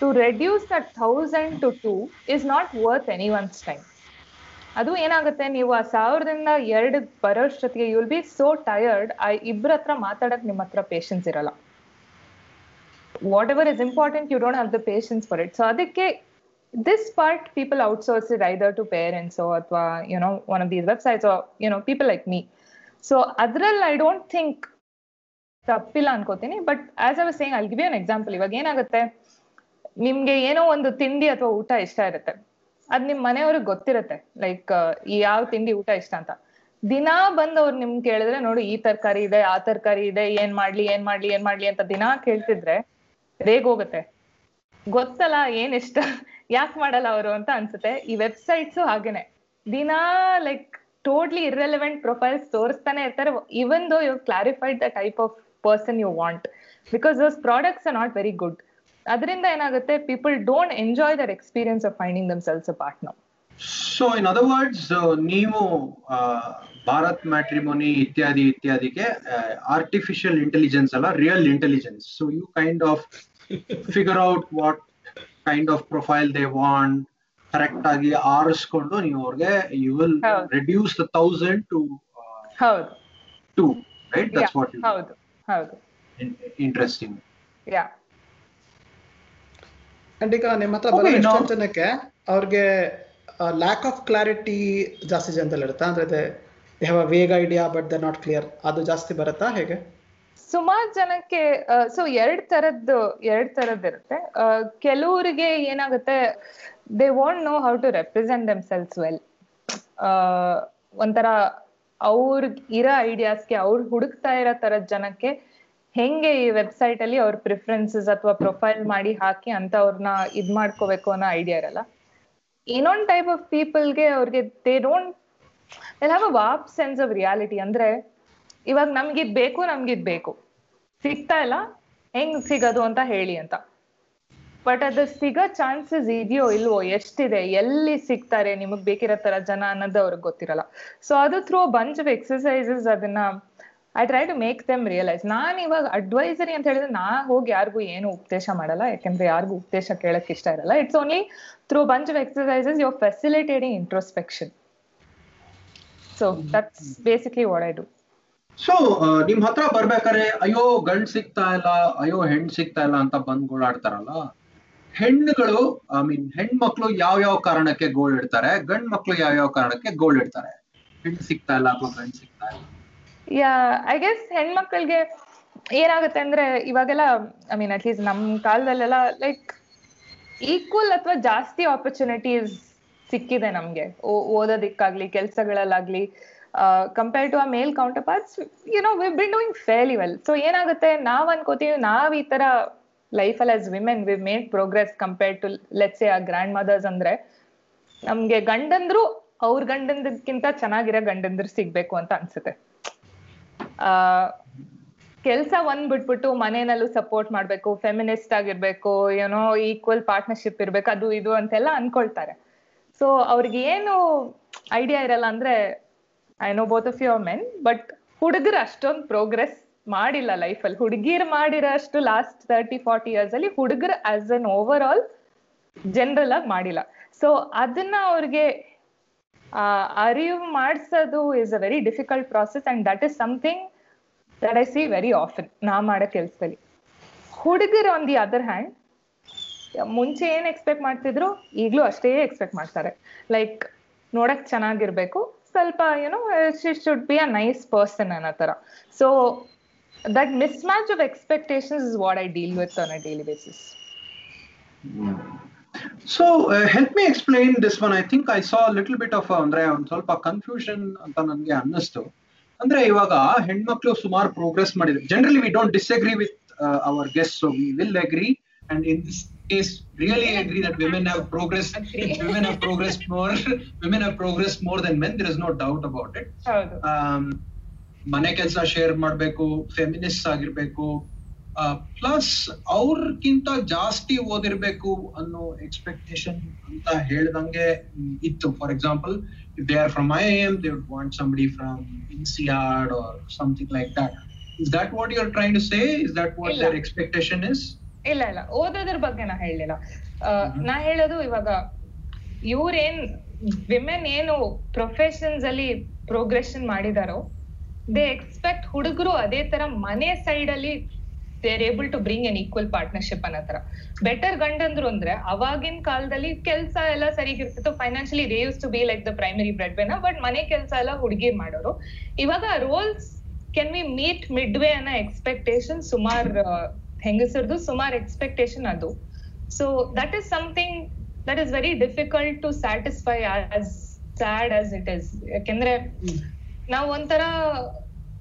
To reduce that thousand to two is not worth anyone's time ಅದು ಏನಾಗುತ್ತೆ, ನೀವು ಆ ಸಾವಿರದಿಂದ ಎರಡು ಬರೋಷ್ಟೊತ್ತಿಗೆ you will be so tired ಆ ಇಬ್ರ ಹತ್ರ ಮಾತಾಡಕ್ ನಿಮ್ಮ ಹತ್ರ ಪೇಷನ್ಸ್ ಇರಲ್ಲ. Whatever is important you don't have the patience for it so ಅದಕ್ಕೆ this part people outsource it either to parents ಅಥವಾ you know one of these websites you know people like me so ಅದ್ರಲ್ಲಿ ಐ ಡೋಂಟ್ ಥಿಂಕ್ ತಪ್ಪಿಲ್ಲ ಅನ್ಕೋತೀನಿ. But as I was saying ಅಲ್ಲಿ ಗಿವ್ ಅನ್ ಎಕ್ಸಾಂಪಲ್ ಇವಾಗ ಏನಾಗುತ್ತೆ? ನಿಮ್ಗೆ ಏನೋ ಒಂದು ತಿಂಡಿ ಅಥವಾ ಊಟ ಇಷ್ಟ ಇರುತ್ತೆ. ಅದ್ ನಿಮ್ ಮನೆಯವ್ರಿಗೆ ಗೊತ್ತಿರುತ್ತೆ. ಲೈಕ್ ಯಾವ ತಿಂಡಿ ಊಟ ಇಷ್ಟ ಅಂತ. ದಿನಾ ಬಂದ್ ಅವ್ರು ನಿಮ್ ಕೇಳಿದ್ರೆ, ನೋಡಿ, ಈ ತರಕಾರಿ ಇದೆ, ಆ ತರಕಾರಿ ಇದೆ, ಏನ್ ಮಾಡ್ಲಿ ಏನ್ ಮಾಡ್ಲಿ ಏನ್ ಮಾಡ್ಲಿ ಅಂತ ದಿನಾ ಕೇಳ್ತಿದ್ರೆ ರೇಗ್ ಹೋಗುತ್ತೆ. ಗೊತ್ತಲ್ಲ ಏನ್ ಇಷ್ಟ, ಯಾಕೆ ಮಾಡಲ್ಲ ಅವರು ಅಂತ ಅನ್ಸುತ್ತೆ. ಈ ವೆಬ್ಸೈಟ್ಸ್ ಹಾಗೇನೆ. ದಿನಾ ಲೈಕ್ ಟೋಟ್ಲಿ ಇರ್ರೆಲೆವೆಂಟ್ ಪ್ರೊಫೈಲ್ಸ್ ತೋರಿಸ್ತಾನೆ ಇರ್ತಾರೆ. Even though you clarified the type of person you want because those products are not very good ಅದರಿಂದ ಏನಾಗುತ್ತೆ people don't enjoy their experience of finding themselves a partner so in other words ನೀವು ಭಾರತ್ ಮ್ಯಾಟ್ರಿಮೋನಿ ಇತ್ಯಾದಿ ಇತ್ಯಾದಿಗೆ ಆರ್ಟಿಫಿಷಿಯಲ್ ಇಂಟೆಲಿಜೆನ್ಸ್ ಅಲ್ಲ real intelligence so you kind of figure out what kind of profile they want correct ಆಗಿ ಆರಿಸ್ಕೊಂಡು ನೀವು ಅವ್ರಿಗೆ you will reduce the thousand to ಹೌದು. ಟು ರೈಟ್ ದಟ್ಸ್ ವಾಟ್ ಹೌದು ಹೌದು. ಇಂಟ್ರೆಸ್ಟಿಂಗ್ ಯಾ ಅಂಡ್ ಈಗ ನಿಮ್ಮ ಹತ್ರ ಬರೋ ಎಷ್ಟೊಂದು ಜನಕ್ಕೆ ಅವ್ರಿಗೆ ಲ್ಯಾಕ್ ಆಫ್ ಕ್ಲಾರಿಟಿ ಜಾಸ್ತಿ ಜನದಲ್ಲಿ ಇರುತ್ತೆ ಅಂದ್ರೆ they have a vague idea but they not clear ಅದು ಜಾಸ್ತಿ ಬರುತ್ತಾ ಹೇಗೆ? ಸುಮಾರು ಜನಕ್ಕೆ ಸೊ ಎರಡ್ ತರದ್ದು, ಎರಡ್ ತರದ್ ಇರುತ್ತೆ ಕೆಲವರಿಗೆ ಏನಾಗುತ್ತೆ they want know how to represent themselves well ಒಂಥರ ಅವ್ರ ಇರೋ ಐಡಿಯಾಸ್ಗೆ ಅವ್ರು ಹುಡುಕ್ತಾ ಇರೋ ತರದ್ ಜನಕ್ಕೆ ಹೆಂಗೆ ಈ ವೆಬ್ಸೈಟ್ ಅಲ್ಲಿ ಅವ್ರ ಪ್ರಿಫರೆನ್ಸಸ್ ಅಥವಾ ಪ್ರೊಫೈಲ್ ಮಾಡಿ ಹಾಕಿ ಅಂತ ಅವ್ರನ್ನ ಇದ್ ಮಾಡ್ಕೋಬೇಕು ಅನ್ನೋ ಐಡಿಯಾ ಇರಲ್ಲ. ಇನ್ನೊಂದ್ ಟೈಪ್ ಆಫ್ ಪೀಪಲ್ಗೆ ಅವ್ರಿಗೆ ದೇ ಡೋಂಟ್ ದೇ ಹ್ಯಾವ್ ವಾಪ್ ಸೆನ್ಸ್ ಆಫ್ ರಿಯಾಲಿಟಿ ಅಂದ್ರೆ ಇವಾಗ ನಮ್ಗಿದ್ ಬೇಕು ನಮ್ಗಿದ್ ಬೇಕು. ಸಿಗ್ತಾ ಇಲ್ಲ, ಹೆಂಗ್ ಸಿಗೋದು ಅಂತ ಹೇಳಿ ಅಂತ. ಬಟ್ ಅದು ಸಿಗೋ ಚಾನ್ಸಸ್ ಇದೆಯೋ ಇಲ್ವೋ, ಎಷ್ಟಿದೆ, ಎಲ್ಲಿ ಸಿಗ್ತಾರೆ, ನಿಮಗ್ ಬೇಕಿರೋ ತರ ಜನ ಅನ್ನೋದು ಅವ್ರಿಗೆ ಗೊತ್ತಿರಲ್ಲ. ಸೊ ಅದು ಥ್ರೂ ಬಂಚ್ ಆಫ್ ಎಕ್ಸಸೈಸಸ್ ಅದನ್ನ I try to make them realise ನಾನ್ ಇವಾಗ ಅಡ್ವೈಸರಿ ಅಂತ ಹೇಳಿದ್ರೆ ನಾ ಹೋಗಿ ಯಾರಿಗೂ ಏನು ಉಪದೇಶ ಮಾಡಲ್ಲ, ಯಾಕಂದ್ರೆ ಯಾರಿಗೂ ಉಪದೇಶ ಕೇಳಕ್ ಇಷ್ಟ ಇರಲ್ಲ. It's only through bunch of exercises you facilitating introspection so that's basically what I do so ನಿಮ್ ಹತ್ರ ಬರ್ಬೇಕಾರೆ ಅಯ್ಯೋ ಗಂಡ್ ಸಿಗ್ತಾ ಇಲ್ಲ ಅಯ್ಯೋ ಹೆಣ್ ಸಿಗ್ತಾ ಇಲ್ಲ ಅಂತ ಬಂದ್ ಗೋಳಾಡ್ತಾರಲ್ಲ? ಹೆಣ್ಣುಗಳು ಐ ಮೀನ್ ಹೆಣ್ಮಕ್ಳು ಯಾವ ಯಾವ ಕಾರಣಕ್ಕೆ ಗೋಲ್ ಇಡ್ತಾರೆ? ಗಂಡ್ ಮಕ್ಳು ಯಾವ ಯಾವ ಕಾರಣಕ್ಕೆ ಗೋಳ್ ಇಡ್ತಾರೆ? ಹೆಣ್ ಸಿಗ್ತಾ ಇಲ್ಲ ಅಥವಾ ಗಂಡ್ ಸಿಗ್ತಾ ಇಲ್ಲ? ಯಾ ಐ ಗೆಸ್ ಹೆಣ್ಮಕ್ಳಿಗೆ ಏನಾಗುತ್ತೆ ಅಂದ್ರೆ ಇವಾಗೆಲ್ಲ ಐ ಮೀನ್ ಅಟ್ಲೀಸ್ಟ್ ನಮ್ ಕಾಲದಲ್ಲೆಲ್ಲ ಲೈಕ್ ಈಕ್ವಲ್ ಅಥವಾ ಜಾಸ್ತಿ ಆಪರ್ಚುನಿಟೀಸ್ ಸಿಕ್ಕಿದೆ ನಮ್ಗೆ. ಓದೋದಿಕ್ಕಾಗ್ಲಿ, ಕೆಲ್ಸಗಳಲ್ಲಾಗ್ಲಿ ಕಂಪೇರ್ ಟು ಆ male counterparts you know we been doing fairly well so ಏನಾಗುತ್ತೆ, ನಾವ್ ಅನ್ಕೋತೀವಿ, ನಾವ್ ಈ ತರ ಲೈಫ್ ಅಲ್ಲಿ as women we made progress compare to let's ಆ ಗ್ರ್ಯಾಂಡ್ ಮದರ್ಸ್ ಅಂದ್ರೆ, ನಮ್ಗೆ ಗಂಡಂದ್ರು ಅವ್ರ ಗಂಡಂದಕ್ಕಿಂತ ಚೆನ್ನಾಗಿರೋ ಗಂಡಂದ್ರು ಸಿಗ್ಬೇಕು ಅಂತ ಅನ್ಸುತ್ತೆ. ಆ, ಕೆಲ್ಸ ಒಂದ್ ಬಿಟ್ಬಿಟ್ಟು ಮನೆಯಲ್ಲೂ ಸಪೋರ್ಟ್ ಮಾಡ್ಬೇಕು ಫೆಮಿನಿಸ್ಟ್ ಆಗಿರ್ಬೇಕು ಏನೋ ಈಕ್ವಲ್ ಪಾರ್ಟ್ನರ್ಶಿಪ್ ಇರ್ಬೇಕು, ಅದು ಇದು ಅಂತೆಲ್ಲ ಅನ್ಕೊಳ್ತಾರೆ. ಸೊ ಅವ್ರಿಗೆ ಏನು ಐಡಿಯಾ ಇರಲ್ಲ ಅಂದ್ರೆ I know both of your men but ಹುಡುಗರು ಅಷ್ಟೊಂದು ಪ್ರೋಗ್ರೆಸ್ ಮಾಡಿಲ್ಲ ಲೈಫಲ್ಲಿ ಹುಡುಗಿರು ಮಾಡಿರೋ ಅಷ್ಟು ಲಾಸ್ಟ್ ತರ್ಟಿ ಫಾರ್ಟಿ ಇಯರ್ಸ್ ಅಲ್ಲಿ ಹುಡುಗರು as an overall general ಆಗಿ ಮಾಡಿಲ್ಲ. ಸೊ ಅದನ್ನ ಅವ್ರಿಗೆ ಅರಿವು ಮಾಡಿಸೋದು is a very difficult process and that is something that I see very often ನಾ ಮಾಡೋ ಕೆಲ್ಸದಲ್ಲಿ. ಹುಡುಗರು ಆನ್ ದಿ ಅದರ್ ಹ್ಯಾಂಡ್ ಮುಂಚೆ ಏನ್ ಎಕ್ಸ್ಪೆಕ್ಟ್ ಮಾಡ್ತಿದ್ರು, ಈಗ್ಲೂ ಅಷ್ಟೇ ಎಕ್ಸ್ಪೆಕ್ಟ್ ಮಾಡ್ತಾರೆ. ಲೈಕ್ ನೋಡಕ್ ಚೆನ್ನಾಗಿರ್ಬೇಕು. ಸ್ವಲ್ಪ you know should be a nice person ಅನ್ನೋ ತರ. So that mismatch of expectations is what I deal with on a daily basis so help me explain this one I think I saw little bit of ಅಂದ್ರೆ ಒಂದ್ ಸ್ವಲ್ಪ ಕನ್ಫ್ಯೂಷನ್ ಅಂತ ನನಗೆ ಅನ್ನಿಸ್ತು. ಅಂದ್ರೆ ಇವಾಗ ಹೆಣ್ಮಕ್ಳು ಸುಮಾರು ಪ್ರೋಗ್ರೆಸ್ ಮಾಡಿದ್ರು. Generally we don't disagree with our guest so we will agree and in this case really agree that women have progress Agree. Women have progress more women have progress more than men there is no doubt about it ಹೌದು. ಆಮ್, ಮನೆ ಕೆಲಸ ಶೇರ್ ಮಾಡ್ಬೇಕು ಫೆಮಿನಿಸ್ಟ್ ಆಗಿರ್ಬೇಕು ಪ್ಲಸ್ ಅವ್ರಕ್ಕಿಂತ ಜಾಸ್ತಿ ಓದಿರ್ಬೇಕು ಅನ್ನೋ ಎಕ್ಸ್ಪೆಕ್ಟೇಷನ್ ಅಂತ ಹೇಳ್ದಂಗೆ ಮ್, ಇತ್ತು for example if they are from I M they would want somebody from INSEAD or something like that is that what you are trying to say is that what ಇಲ್ಲ. ದರ್ ಎಕ್ಸ್ಪೆಕ್ಟೇಷನ್ ಇಸ್ ಇಲ್ಲ ಇಲ್ಲ. ಓದೋದ್ರ ಬಗ್ಗೆ ನಾ ಹೇಳಲಿಲ್ಲ. ನಾ ಹೇಳೋದು ಇವಾಗ ಇವ್ರೇನ್ ವಿಮೆನ್ ಏನು ಪ್ರೊಫೆಷನ್ಸ್ ಅಲ್ಲಿ ಪ್ರೋಗ್ರೆಷನ್ ಮಾಡಿದಾರೋ ದೇ ಎಕ್ಸ್ಪೆಕ್ಟ್ ಹುಡುಗರು ಅದೇ ತರ ಮನೆ ಸೈಡ್ ಅಲ್ಲಿ they are able to bring an equal partnership ಅನ್ನೋ ತರ. ಬೆಟರ್ ಗಂಡಂದ್ರು ಅಂದ್ರೆ ಅವಾಗಿನ ಕಾಲದಲ್ಲಿ ಕೆಲಸ ಎಲ್ಲ ಸರಿಗಿರ್ತಿತ್ತು financially they used to be like the primary breadwinner but ಮನೆ ಕೆಲಸ ಎಲ್ಲ ಹುಡುಗಿ ಮಾಡೋರು. ಇವಾಗ roles can we meet mid way ಅನ್ನೋ ಎಕ್ಸ್ಪೆಕ್ಟೇಷನ್ ಸುಮಾರ್ ಹೆಂಗಸರದು ಸುಮಾರ್ ಎಕ್ಸ್ಪೆಕ್ಟೇಷನ್ ಅದು. So that is something that is very difficult to satisfy as sad as it is ಯಾಕೆಂದ್ರೆ ನಾವು ಒಂಥರ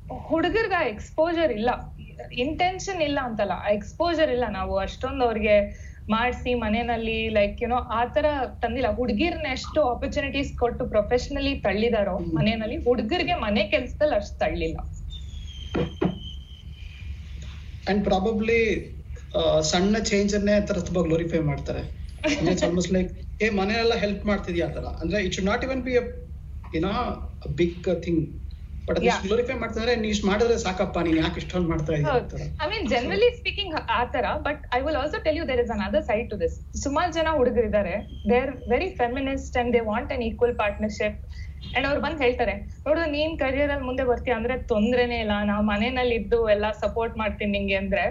ಹುಡುಗರ್ಗ ಎಕ್ಸ್ಪೋಜರ್ ಇಲ್ಲ. ಇಂಟೆನ್ಷನ್ ಇಲ್ಲ ಅಂತಲ್ಲ. ಎಕ್ಸ್ಪೋಜರ್ ಇಲ್ಲ ನಾವು. ಅಷ್ಟೊಂದು ಅವ್ರಿಗೆ ಮಾಡಿಸಿ ಮನೆಯಲ್ಲಿ ಲೈಕ್ ಯುನೋ ಆ ತರ ತಂದಿಲ್ಲ. ಹುಡುಗಿರ್ನ ಎಷ್ಟು ಆಪರ್ಚುನಿಟೀಸ್ ಕೊಟ್ಟು ಪ್ರೊಫೆಷನಲಿ ತಳ್ಳಿದಾರೋ ಮನೆಯಲ್ಲಿ, ಹುಡುಗರಿಗೆ ಮನೆ ಕೆಲ್ಸದಲ್ಲಿ ಅಷ್ಟು ತಳ್ಳಿಲ್ಲ. ಅಂಡ್ ಪ್ರಾಬಬ್ಲಿ ಸಣ್ಣ ಚೇಂಜ್ ಅನ್ನೇ ತರ ತುಂಬಾ ಗ್ಲೋರಿಫೈ ಮಾಡ್ತಾರೆ. ಆಲ್ಮೋಸ್ಟ್ ಲೈಕ್ ಏ ಮನೆಯೆಲ್ಲ ಹೆಲ್ಪ್ ಮಾಡ್ತಿದ್ಯಾ? ತರ ಅಂದ್ರೆ it should not even be ಏನೋ ಬಿಗ್ ಥಿಂಗ್ ಬಟ್. ಗ್ಲೋರಿಫೈ ಮಾಡ್ತಾರೆ ನೀ ಇಷ್ಟು ಮಾಡಿದ್ರೆ ಸಾಕಪ್ಪ ನೀನ್ ಯಾಕೆ ಇಷ್ಟೊಂದು ಮಾಡ್ತಾ ಐ ಮೀನ್ ಜನರಲಿ ಸ್ಪೀಕಿಂಗ್ ಆ ತರ but I will also tell you there is another side to this ಸುಮಾರು ಜನ ಹುಡುಗರಿದ್ದಾರೆ. They are very feminist and they want an equal partnership and ಅವ್ರು ಬಂದ್ ಹೇಳ್ತಾರೆ, ನೋಡು ನೀನ್ ಕರಿಯರ್ ಅಲ್ಲಿ ಮುಂದೆ ಬರ್ತೀಯ ಅಂದ್ರೆ ತೊಂದ್ರೆನೇ ಇಲ್ಲ, ನಾವ್ ಮನೆಯಲ್ಲಿ ಇದ್ದು ಎಲ್ಲ ಸಪೋರ್ಟ್ ಮಾಡ್ತೀನಿ ನಿಂಗೆ ಅಂದ್ರೆ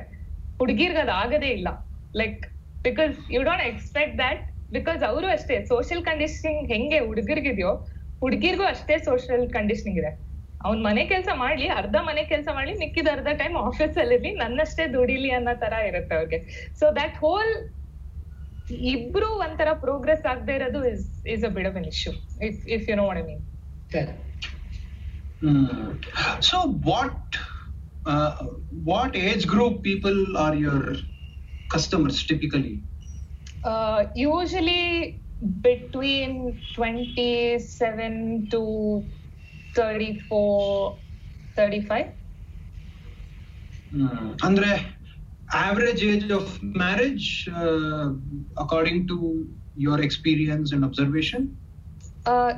ಹುಡುಗಿರ್ಗ ಅದ್ ಆಗದೇ ಇಲ್ಲ. Like because you don't expect that because ಅವರು ಅಷ್ಟೇ ಸೋಷಿಯಲ್ ಕಂಡೀಷನಿಂಗ್ ಹೆಂಗೆ ಹುಡುಗರಿಗಿದೆಯೋ ಹುಡುಗಿರ್ಗೂ ಅಷ್ಟೇ ಸೋಷಿಯಲ್ ಕಂಡೀಷನಿಂಗ್ ಇದೆ. ಅವ್ನ್ ಮನೆ ಕೆಲಸ ಮಾಡ್ಲಿ, ಅರ್ಧ ಮನೆ ಕೆಲಸ ಮಾಡ್ಲಿ, ಮಿಕ್ಕಿದ ಅರ್ಧ ಟೈಮ್ ಆಫೀಸ್ ಅಲ್ಲಿ ನನ್ನಷ್ಟೇ ದುಡಿಲಿ ಅನ್ನೋ ತರ ಇರುತ್ತೆ ಅವ್ರಿಗೆ. ಸೊ ದಟ್ ಹೋಲ್ ಇಬ್ರು ಒಂಥರ ಪ್ರೋಗ್ರೆಸ್ ಆಗದೆ ಇರೋದು is is a bit of an issue if if you know what I mean Yeah. Hmm. So what uh, what age group people are your customers typically? Usually between twenty seven to thirty four thirty five Hmm. ಅಂದ್ರೆ average age of marriage uh, according to your experience and observation?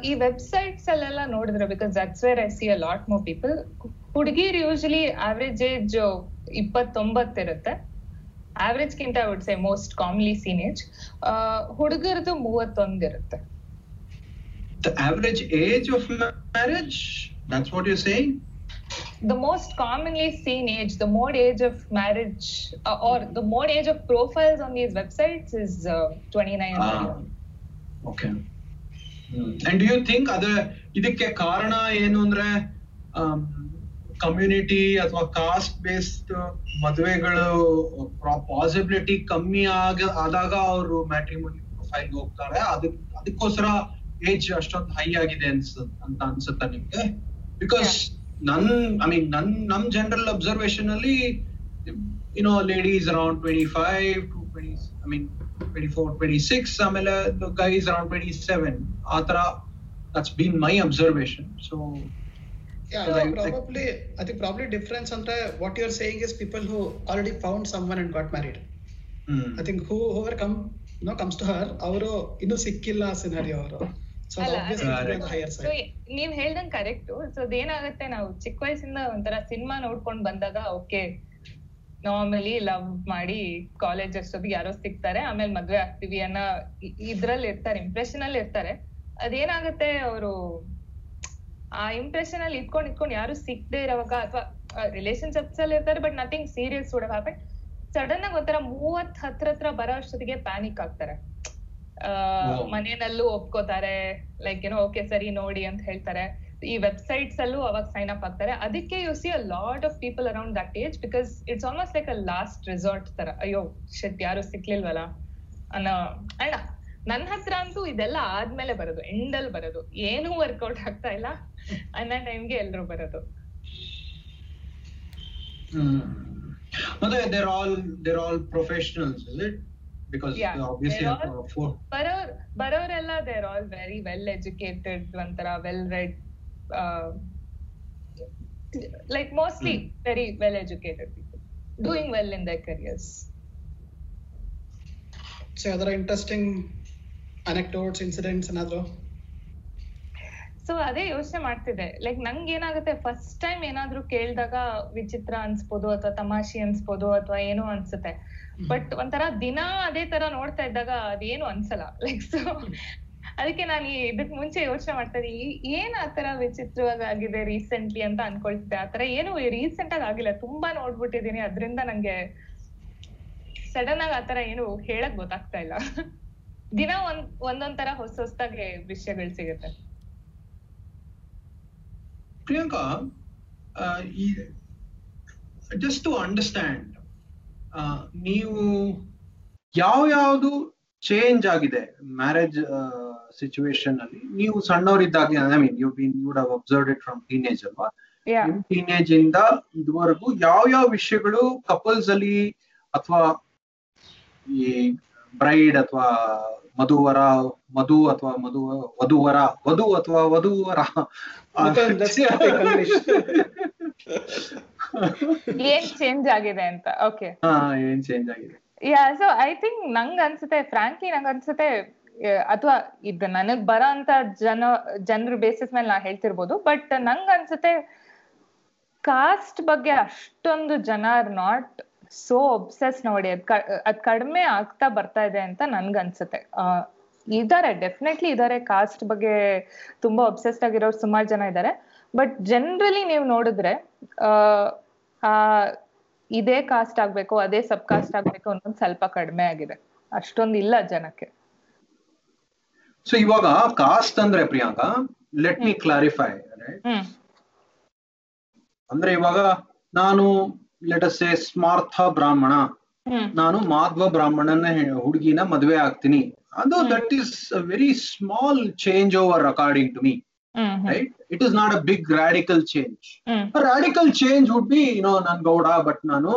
ಈ ವೆಬ್ಸೈಟ್ಸ್ ಅಲ್ಲೆಲ್ಲ ನೋಡಿದ್ರೆ because that's where I see a lot more people ಹುಡುಗಿರ್ ಯೂಶಲಿ ಆವ್ರೇಜ್ ಏಜ್ ಇಪ್ಪತ್ತೊಂಬತ್ತು ಇರುತ್ತೆ ಆವ್ರೇಜ್ ಗಿಂತ would say most commonly seen age ಹುಡುಗರದು ಮೂವತ್ತೊಂದು ಇರುತ್ತೆ The average age of ma- marriage? That's what you're saying? The most commonly seen age, the mode age of marriage, uh, or the mode age of profiles on these websites is uh, 29 Ah. 31. Okay. And you think ಅದ ಇದಕ್ಕೆ ಕಾರಣ ಏನು ಅಂದ್ರೆ ಕಮ್ಯುನಿಟಿ ಅಥವಾ ಕಾಸ್ಟ್ ಬೇಸ್ಡ್ ಮದುವೆಗಳು ಪಾಸಿಬಿಲಿಟಿ ಕಮ್ಮಿ ಆಗ ಆದಾಗ ಅವರು ಮ್ಯಾಟ್ರಿಮೋನಿ ಪ್ರೊಫೈಲ್ ಹೋಗ್ತಾರೆ ಅದಕ್ ಅದಕ್ಕೋಸ್ಕರ ಏಜ್ ಅಷ್ಟೊಂದು ಹೈ ಆಗಿದೆ ಅನ್ಸ ಅಂತ ಅನ್ಸುತ್ತಾ ನಿಮ್ಗೆ ಬಿಕಾಸ್ ನನ್ ಐ ಮೀನ್ ನನ್ ನಮ್ ಜನರಲ್ ಅಬ್ಸರ್ವೇಶನ್ ಅಲ್ಲಿ you know ladies around twenty five to twenty I mean twenty four twenty six ಆಮೇಲೆ ಗೈಸ್ ಅರೌಂಡ್ ಟ್ವೆಂಟಿ ಸೆವೆನ್ ಆ ತರ that's been my observation so probably I think probably difference the what you're saying is people who already found someone and got married. I think who whoever come you know comes to her ಅವರು ಇನ್ನೂ ಸಿಕ್ಕಿಲ್ಲ ಸಿನಾರಿಯೋ ಅವರು ನೀವ್ ಹೇಳ್ದಂಗ್ ಕರೆಕ್ಟ್ ಸೊ ಅದೇನಾಗತ್ತೆ ನಾವು ಚಿಕ್ಕ ವಯಸ್ಸಿಂದ ಒಂಥರ ಸಿನಿಮಾ ನೋಡ್ಕೊಂಡ್ ಬಂದಾಗ ಓಕೆ ನಾರ್ಮಲಿ ಲವ್ ಮಾಡಿ ಕಾಲೇಜ್ ಅಷ್ಟೊತ್ತಿಗೆ ಯಾರೋ ಸಿಗ್ತಾರೆ ಆಮೇಲೆ ಮದ್ವೆ ಆಗ್ತೀವಿ ಅನ್ನೋ ಇದ್ರಲ್ಲಿ ಇರ್ತಾರೆ ಇಂಪ್ರೆಷನ್ ಅಲ್ಲಿ ಇರ್ತಾರೆ ಅದೇನಾಗತ್ತೆ ಅವರು ಆ ಇಂಪ್ರೆಷನ್ ಅಲ್ಲಿ ಇಟ್ಕೊಂಡ್ ಇಟ್ಕೊಂಡ್ ಯಾರು ಸಿಕ್ದೇ ಇರೋವಾಗ ಅಥವಾ ರಿಲೇಶನ್ಶಿಪ್ಸ್ ಅಲ್ಲಿ ಇರ್ತಾರೆ ಬಟ್ ನಥಿಂಗ್ ಸೀರಿಯಸ್ ಸಡನ್ ಆಗಿ ಒಂಥರ ಮೂವತ್ ಹತ್ರ ಹತ್ರ ಬರೋ ಅಷ್ಟೊತ್ತಿಗೆ ಪ್ಯಾನಿಕ್ ಆಗ್ತಾರೆ. ಮನೆಯಲ್ಲೂ ಒಪ್ಕೋತಾರೆ ಲೈಕ್ ಏನೋ ಓಕೆ ಸರಿ ನೋಡಿ ಅಂತ ಹೇಳ್ತಾರೆ. ಈ ವೆಬ್ಸೈಟ್ಸ್ ಅಲ್ಲೂ ಅವಾಗ ಸೈನ್ ಅಪ್ ಆಗ್ತಾರೆ. ಅದಕ್ಕೆ you see a lot of people around that age because it's almost like a last resort ತರ. ಅಯ್ಯೋ ಶೆಟ್ ಯಾರು ಸಿಕ್ಲಿಲ್ವಲ್ಲ? ಅನ್ನೋ ಅಣ್ಣ ನನ್ನ ಹತ್ರ ಅಂತೂ ಇದೆಲ್ಲ ಆದ್ಮೇಲೆ ಬರೋದು ಎಂಡ್ ಅಲ್ಲಿ ಬರೋದು. ಏನೂ ವರ್ಕೌಟ್ ಆಗ್ತಾ ಇಲ್ಲ. ಅನ್ನೋ ಟೈಮ್ಗೆ ಎಲ್ರು ಬರೋದು. ಮತ್ತೆ they're all they're all professionals is it? because yeah, uh, obviously all, uh, Baror, Barorella, they're all very well educated, Dvantara, well read, uh, like mostly mm. very well educated people doing well in their careers. So, are there interesting anecdotes, incidents, and other? So ಅದೇ ಯೋಚನೆ ಮಾಡ್ತಿದ್ದೆ. ಲೈಕ್ ನಂಗೆ ಏನಾಗುತ್ತೆ ಫಸ್ಟ್ ಟೈಮ್ ಏನಾದ್ರೂ ಕೇಳಿದಾಗ ವಿಚಿತ್ರ ಅನ್ಸ್ಬೋದು ಅಥವಾ ತಮಾಷೆ ಅನ್ಸ್ಬೋದು ಅಥವಾ ಏನೋ ಅನ್ಸುತ್ತೆ. ಬಟ್ ಒಂಥರ ದಿನ ಅದೇ ತರ ನೋಡ್ತಾ ಇದ್ದಾಗ ಅದೇನು ಅನ್ಸಲ್ಲ. ಲೈಕ್ ಸೊ ಅದಕ್ಕೆ ನಾನು ಈ ಇದಕ್ ಮುಂಚೆ ಯೋಚನೆ ಮಾಡ್ತಾ ಇದ್ದೀನಿ ಏನ್ ಆತರ ವಿಚಿತ್ರವಾಗಿ ಆಗಿದೆ ರೀಸೆಂಟ್ಲಿ ಅಂತ ಅನ್ಕೊಳ್ತಿದ್ದೆ. ಆತರ ಏನು ರೀಸೆಂಟ್ ಆಗಿ ಆಗಿಲ್ಲ. ತುಂಬಾ ನೋಡ್ಬಿಟ್ಟಿದೀನಿ ಅದ್ರಿಂದ ನಂಗೆ ಸಡನ್ ಆಗಿ ಆತರ ಏನು ಹೇಳಕ್ ಗೊತ್ತಾಗ್ತಾ ಇಲ್ಲ. ದಿನ ಒಂದ್ ಒಂದೊಂದ್ ತರ ಹೊಸ ಹೊಸದಾಗಿ ವಿಷಯಗಳು ಸಿಗುತ್ತೆ. ಪ್ರಿಯಾಂಕಾ ಜಸ್ಟ್ ಟು ಅಂಡರ್ಸ್ಟ್ಯಾಂಡ್ ನೀವು ಯಾವ ಯಾವುದು ಚೇಂಜ್ ಆಗಿದೆ ಮ್ಯಾರೇಜ್ ಸಿಚುವೇಶನ್ ಅಲ್ಲಿ? ನೀವು ಸಣ್ಣವರಿದ್ದಾಗ I mean you been you have observe it from teenage ಅಲ್ವಾ? ಟೀನೇಜ್ ಇಂದ ಇದುವರೆಗೂ ಯಾವ ಯಾವ ವಿಷಯಗಳು ಕಪಲ್ಸ್ ಅಲ್ಲಿ ಅಥವಾ ಈ ಬ್ರೈಡ್ ಅಥವಾ ಮಧುವರ ಮಧು ಅಥವಾ ಮಧು ವಧುವರ ವಧು ಅಥವಾ ವಧುವರ. ಏನ್ ಚೇಂಜ್ ಆಗಿದೆ ಅಂತ? ಓಕೆ ಹಾ ಏನ್ ಚೇಂಜ್ ಆಗಿದೆ? ಯಾ ಸೊ ಐ ಥಿಂಕ್ ನಂಗ್ ಅನ್ಸುತ್ತೆ ಫ್ರಾಂಕ್ಲಿ ನಂಗ್ ಅನ್ಸುತ್ತೆ ಅಥವಾ ಇದು ನನಗ್ ಬರೋ ಅಂತ ಜನ ಜನರ ಬೇಸಿಸ್ ಮೇಲೆ ನಾ ಹೇಳ್ತಿರ್ಬೋದು ಬಟ್ ನಂಗ್ ಅನ್ಸುತ್ತೆ ಕಾಸ್ಟ್ ಬಗ್ಗೆ ಅಷ್ಟೊಂದು ಜನ ಆರ್ ನಾಟ್ ಸೋ ಒಬ್ಸೆಸ್ ನೋಡಿ ಅದ್ ಅದ್ ಕಡಿಮೆ ಆಗ್ತಾ ಬರ್ತಾ ಇದೆ ಅಂತ ನನ್ಗನ್ಸುತ್ತೆ. ಆ, ಇದಾರೆ ಡೆಫಿನೆಟ್ಲಿ ಇದಾರೆ. ಕಾಸ್ಟ್ ಬಗ್ಗೆ ತುಂಬಾ ಒಬ್ಸೆಸ್ಡ್ ಆಗಿರೋರು ಸುಮಾರು ಜನ ಇದ್ದಾರೆ ಬಟ್ ಜನರಲಿ ನೀವು ನೋಡಿದ್ರೆ ಆ, ಇದೇ ಕಾಸ್ಟ್ ಆಗ್ಬೇಕು ಅದೇ ಸಬ್ ಕಾಸ್ಟ್ ಆಗ್ಬೇಕು ಅನ್ನೋದು ಸ್ವಲ್ಪ ಕಡಿಮೆ ಆಗಿದೆ. ಅಷ್ಟೊಂದು ಇಲ್ಲ ಜನಕ್ಕೆ. ಸೊ ಇವಾಗ ಕಾಸ್ಟ್ ಅಂದ್ರೆ ಪ್ರಿಯಾಂಕಾ ಲೆಟ್ ಮಿ ಕ್ಲಾರಿಫೈ ಅಂದ್ರೆ ಇವಾಗ ನಾನು ಲೆಟ್ ಅಸ್ ಸೇ ಸ್ಮಾರ್ಥ ಬ್ರಾಹ್ಮಣ ನಾನು ಮಾಧ್ವ ಬ್ರಾಹ್ಮಣನ ಹುಡುಗಿನ ಮದುವೆ ಆಗ್ತೀನಿ. ಅದು. That is very small change over according to me right it is not a big radical change radical change would be no non Gowda but ನಾನು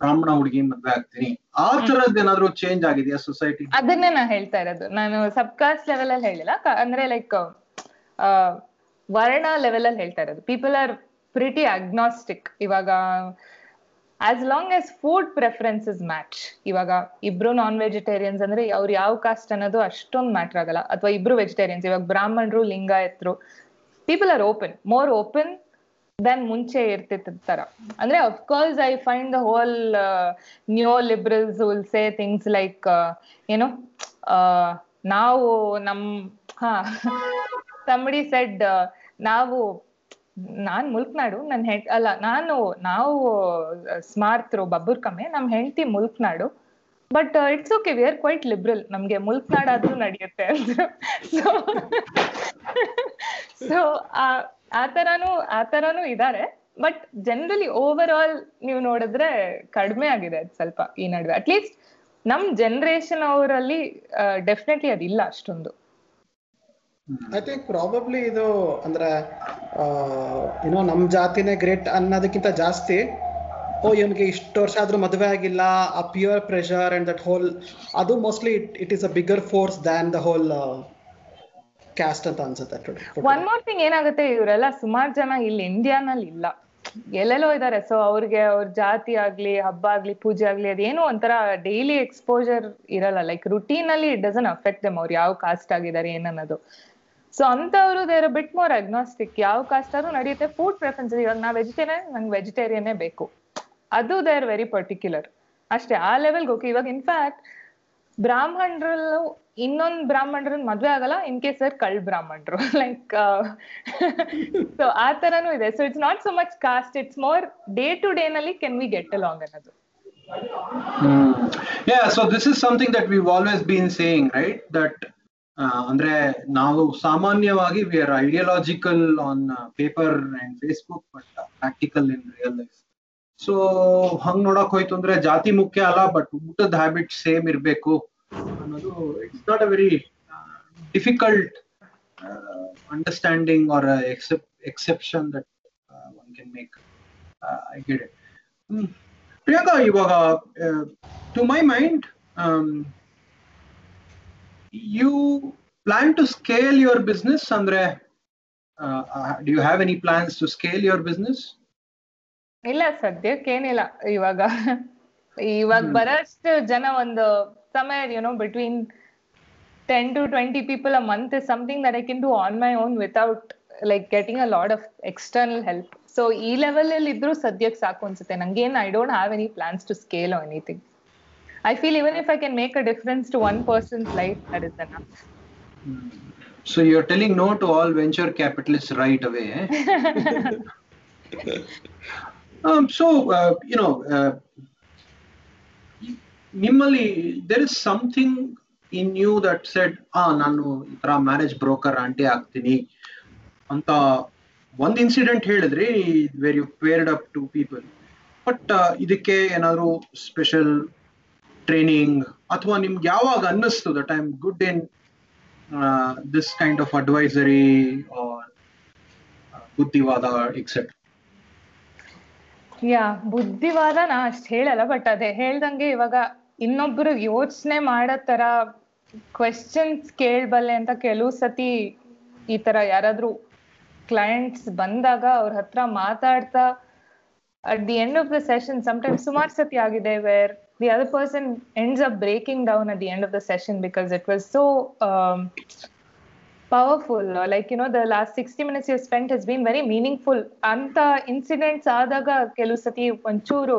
ಬ್ರಾಹ್ಮಣ ಹುಡುಗಿ ಮದ್ವೆ ಆಗ್ತೀನಿ. ಆ ತರದ್ ಏನಾದ್ರು ಚೇಂಜ್ ಆಗಿದೆಯಾ ಸೊಸೈಟಿ ಅದನ್ನೇ ನಾ ಹೇಳ್ತಾ ಇರೋದು. ನಾನು ಸಬ್ ಕಾಸ್ಟ್ ಲೆವೆಲ್ ಅಲ್ಲಿ ಹೇಳಿಲ್ಲ. ಅಂದ್ರೆ ಲೈಕ್ ವರ್ಣ ಲೆವೆಲ್ ಅಲ್ಲಿ ಹೇಳ್ತಾ ಇರೋದು. ಪೀಪಲ್ ಆರ್ ಪ್ರಿಟಿ ಅಗ್ನಾಸ್ಟಿಕ್ ಇವಾಗ as long as food preferences match ಇವಾಗ ಇಬ್ರು ನಾನ್ ವೆಜಿಟೇರಿಯನ್ಸ್ ಅಂದ್ರೆ ಅವ್ರು ಯಾವ ಕಾಸ್ಟ್ ಅನ್ನೋದು ಅಷ್ಟೊಂದು ಮ್ಯಾಟರ್ ಆಗಲ್ಲ. ಅಥವಾ ಇಬ್ರು ವೆಜಿಟೇರಿಯನ್ಸ್ ಇವಾಗ ಬ್ರಾಹ್ಮಣರು, ಲಿಂಗಾಯತ್ರು people are open more open than ಮುಂಚೆ ಇರ್ತಿತ್ತು ತರ. ಅಂದ್ರೆ of course I find the whole new liberals will say things like ಏನು ನಾವು ನಮ್, ಹಾ ಸಂಬಡಿ ಸೆಡ್ ನಾವು ನಾನ್ ಮುಲ್ಕ್ನಾಡು ನನ್ ಹೆಂಡ್ ಅಲ್ಲ, ನಾನು, ನಾವು ಸ್ಮಾರ್ತರು ಬಬ್ಬುರ್ ಕಮ್ಮೆ ನಮ್ ಹೆಂಡತಿ Mulkanadu but it's okay we are quite liberal ನಮ್ಗೆ ಮುಲ್ಕ್ನಾಡಾದ್ರೂ ನಡೆಯುತ್ತೆ ಅಂತ. ಸೊ ಆ ತರಾನು ಆ ತರಾನು ಇದಾರೆ. ಬಟ್ ಜನರಲಿ ಓವರ್ ಆಲ್ ನೀವು ನೋಡಿದ್ರೆ ಕಡಿಮೆ ಆಗಿದೆ ಸ್ವಲ್ಪ ಈ ನಡುವೆ. ಅಟ್ಲೀಸ್ಟ್ ನಮ್ ಜನರೇಷನ್ ಅವರಲ್ಲಿ ಡೆಫಿನೆಟ್ಲಿ ಅದಿಲ್ಲ ಅಷ್ಟೊಂದು. ಐ ಥಿಂಕ್ ಪ್ರಾಬಬ್ಲಿ ಇದು ಅಂದ್ರೆ ಏನೋ ನಮ್ ಜಾತಿನೇ ಗ್ರೇಟ್ ಅನ್ನೋದಕ್ಕಿಂತ ಜಾಸ್ತಿ, ಓ, ಇವನಿಗೆ ಇಷ್ಟು ವರ್ಷ ಆದ್ರೂ ಮದುವೆ ಆಗಿಲ್ಲ, ಆ pure pressure and that whole ಅದು mostly it it is a bigger force than the whole caste ಅಂತ ಅನ್ಸುತ್ತೆ ಒನ್ ಮೋರ್ ಥಿಂಗ್ ಏನಾಗುತ್ತೆ, ಇವರೆಲ್ಲ ಸುಮಾರು ಜನ ಇಲ್ಲಿ ಇಂಡಿಯಾನಲ್ಲಿ ಇಲ್ಲ. ಎಲ್ಲೆಲ್ಲೋ ಇದಾರೆ ಸೊ ಅವ್ರಿಗೆ ಅವ್ರ ಜಾತಿ ಆಗ್ಲಿ, ಹಬ್ಬ ಆಗ್ಲಿ, ಪೂಜೆ ಆಗ್ಲಿ, ಅದೇನೋ ಒಂಥರ ಡೈಲಿ ಎಕ್ಸ್ಪೋಜರ್ ಇರಲ್ಲ. ಲೈಕ್ ರುಟೀನ್ ಅಲ್ಲಿ ಇಟ್ ಡಸನ್ ಅಫೆಕ್ಟ್ ದಮ್ ಅವ್ರು ಯಾವ ಕಾಸ್ಟ್ ಆಗಿದ್ದಾರೆ, ಏನನ್ನೋದು. ಸೊ ಅಂತವ್ರು ದೇರ್ ಬಿಟ್ ಮೋರ್ ಅಗ್ನೋಸ್ಟಿಕ್ ಯಾವ ಕಾಸ್ಟ್ ಆದ್ರೂ ನಡೆಯುತ್ತೆ ಫುಡ್ ಪ್ರೆಫರೆನ್ಸ್ ಇವಾಗ ನಾ ವೆಜಿಟೇರಿಯನ್ ನಂಗೆ ವೆಜಿಟೇರಿಯನ್ನೇ ಬೇಕು. ಅದು ದೇ ಆರ್ ವೆರಿ ಪರ್ಟಿಕ್ಯುಲರ್ ಅಷ್ಟೇ ಆ ಲೆವೆಲ್ಗೆ ಓಕೆ ಇವಾಗ ಇನ್ಫ್ಯಾಕ್ಟ್ ಬ್ರಾಹ್ಮಣರಲ್ಲೂ ಇನ್ನೊಂದು ಬ್ರಾಹ್ಮಣರನ್ನ ಮದ್ವೆ ಆಗಲ್ಲ ಇನ್ ಕೇಸ್ ಸರ್ ಕಳ್ ಬ್ರಾಹ್ಮಣರು. ಲೈಕ್ ಸೊ ಆ ತರನೂ ಇದೆ. So it's not so much caste it's more day to day ನಲ್ಲಿ ಕೆನ್ ವಿ ಗೆಟ್ ಅಲಾಂಗ್ ಅನ್ನೋದು. Yeah, so this is something that we've always been saying, right? That ಅಂದ್ರೆ ನಾವು ಸಾಮಾನ್ಯವಾಗಿ we are ideological on paper and Facebook but practical in real life so ಹಂಗ್ ನೋಡಕ್ ಹೋಯ್ತು ಅಂದ್ರೆ ಜಾತಿ ಮುಖ್ಯ ಅಲ್ಲ ಬಟ್ ಊಟದ ಹ್ಯಾಬಿಟ್ ಸೇಮ್ ಇರಬೇಕು ಅನ್ನೋದು it's not a very difficult understanding or exception that one can make I get it Priyanka, ಇವಾಗ to my mind you plan to scale your business ಅಂದ್ರೆ do you have any plans to scale your business ಇಲ್ಲ ಸದ್ಯಕ್ಕೇನಿಲ್ಲ. ಇವಾಗ ಇವಾಗ ಬರೋಷ್ಟು ಜನ ಒಂದು ಸಮಯ you know between ten to twenty people a month is something that I can do on my own without like getting a lot of external help so ಈ ಲೆವೆಲ್ ಅಲ್ಲಿ ಇದ್ರೂ ಸದ್ಯಕ್ಕೆ ಸಾಕು ಅನ್ಸುತ್ತೆ. ನಂಗೇನ್ I don't have any plans to scale anything I feel even if I can make a difference to one person's life that is enough So you're telling no to all venture capitalists right away. Eh? um, so uh, you know, uh, ನಿಮ್ಮಲ್ಲಿ there is something in you that said, ಆ ನಾನು ಈ ತರ ಮ್ಯಾರೇಜ್ ಬ್ರೋಕರ್ ಆಂಟಿ ಆಗ್ತೀನಿ ಅಂತ ಒಂದ್ ಇನ್ಸಿಡೆಂಟ್ ಹೇಳಿದ್ರಿ where you paired up two people but ಇದಕ್ಕೆ ಏನಾದ್ರು ಸ್ಪೆಷಲ್ ಟ್ರೈನಿಂಗ್ ಅಥವಾ ನಿಮ್ಗೆ ಯಾವಾಗ ಅನ್ನಿಸ್ತು that I am good in this kind of advisory or ಬುದ್ಧಿವಾದ ಎಕ್ಸೆಟ್ರಾ ಯಾ ಬುದ್ಧಿವಾದ ನಾ ಅಷ್ಟ್ ಹೇಳಲ್ಲ ಬಟ್ ಅದೇ ಹೇಳ್ದಂಗೆ ಇವಾಗ ಇನ್ನೊಬ್ರು ಯೋಚನೆ ಮಾಡೋ ತರ ಕ್ವೆಶನ್ಸ್ ಕೇಳಬಲ್ಲೆ ಅಂತ ಕೆಲವು ಸತಿ ಈ ತರ ಯಾರಾದ್ರೂ ಕ್ಲೈಂಟ್ಸ್ ಬಂದಾಗ ಅವ್ರ ಹತ್ರ ಮಾತಾಡ್ತಾ at the end of the session sometimes ಸುಮಾರು ಸತಿ ಆಗಿದೆ where the other person ends up breaking down at the end of the session because it was so powerful like you know the last sixty minutes you spent has been very meaningful ಅಂತ ಇನ್ಸಿಡೆಂಟ್ಸ್ ಆದಾಗ ಕೆಲವು ಸತಿ ಒಂಚೂರು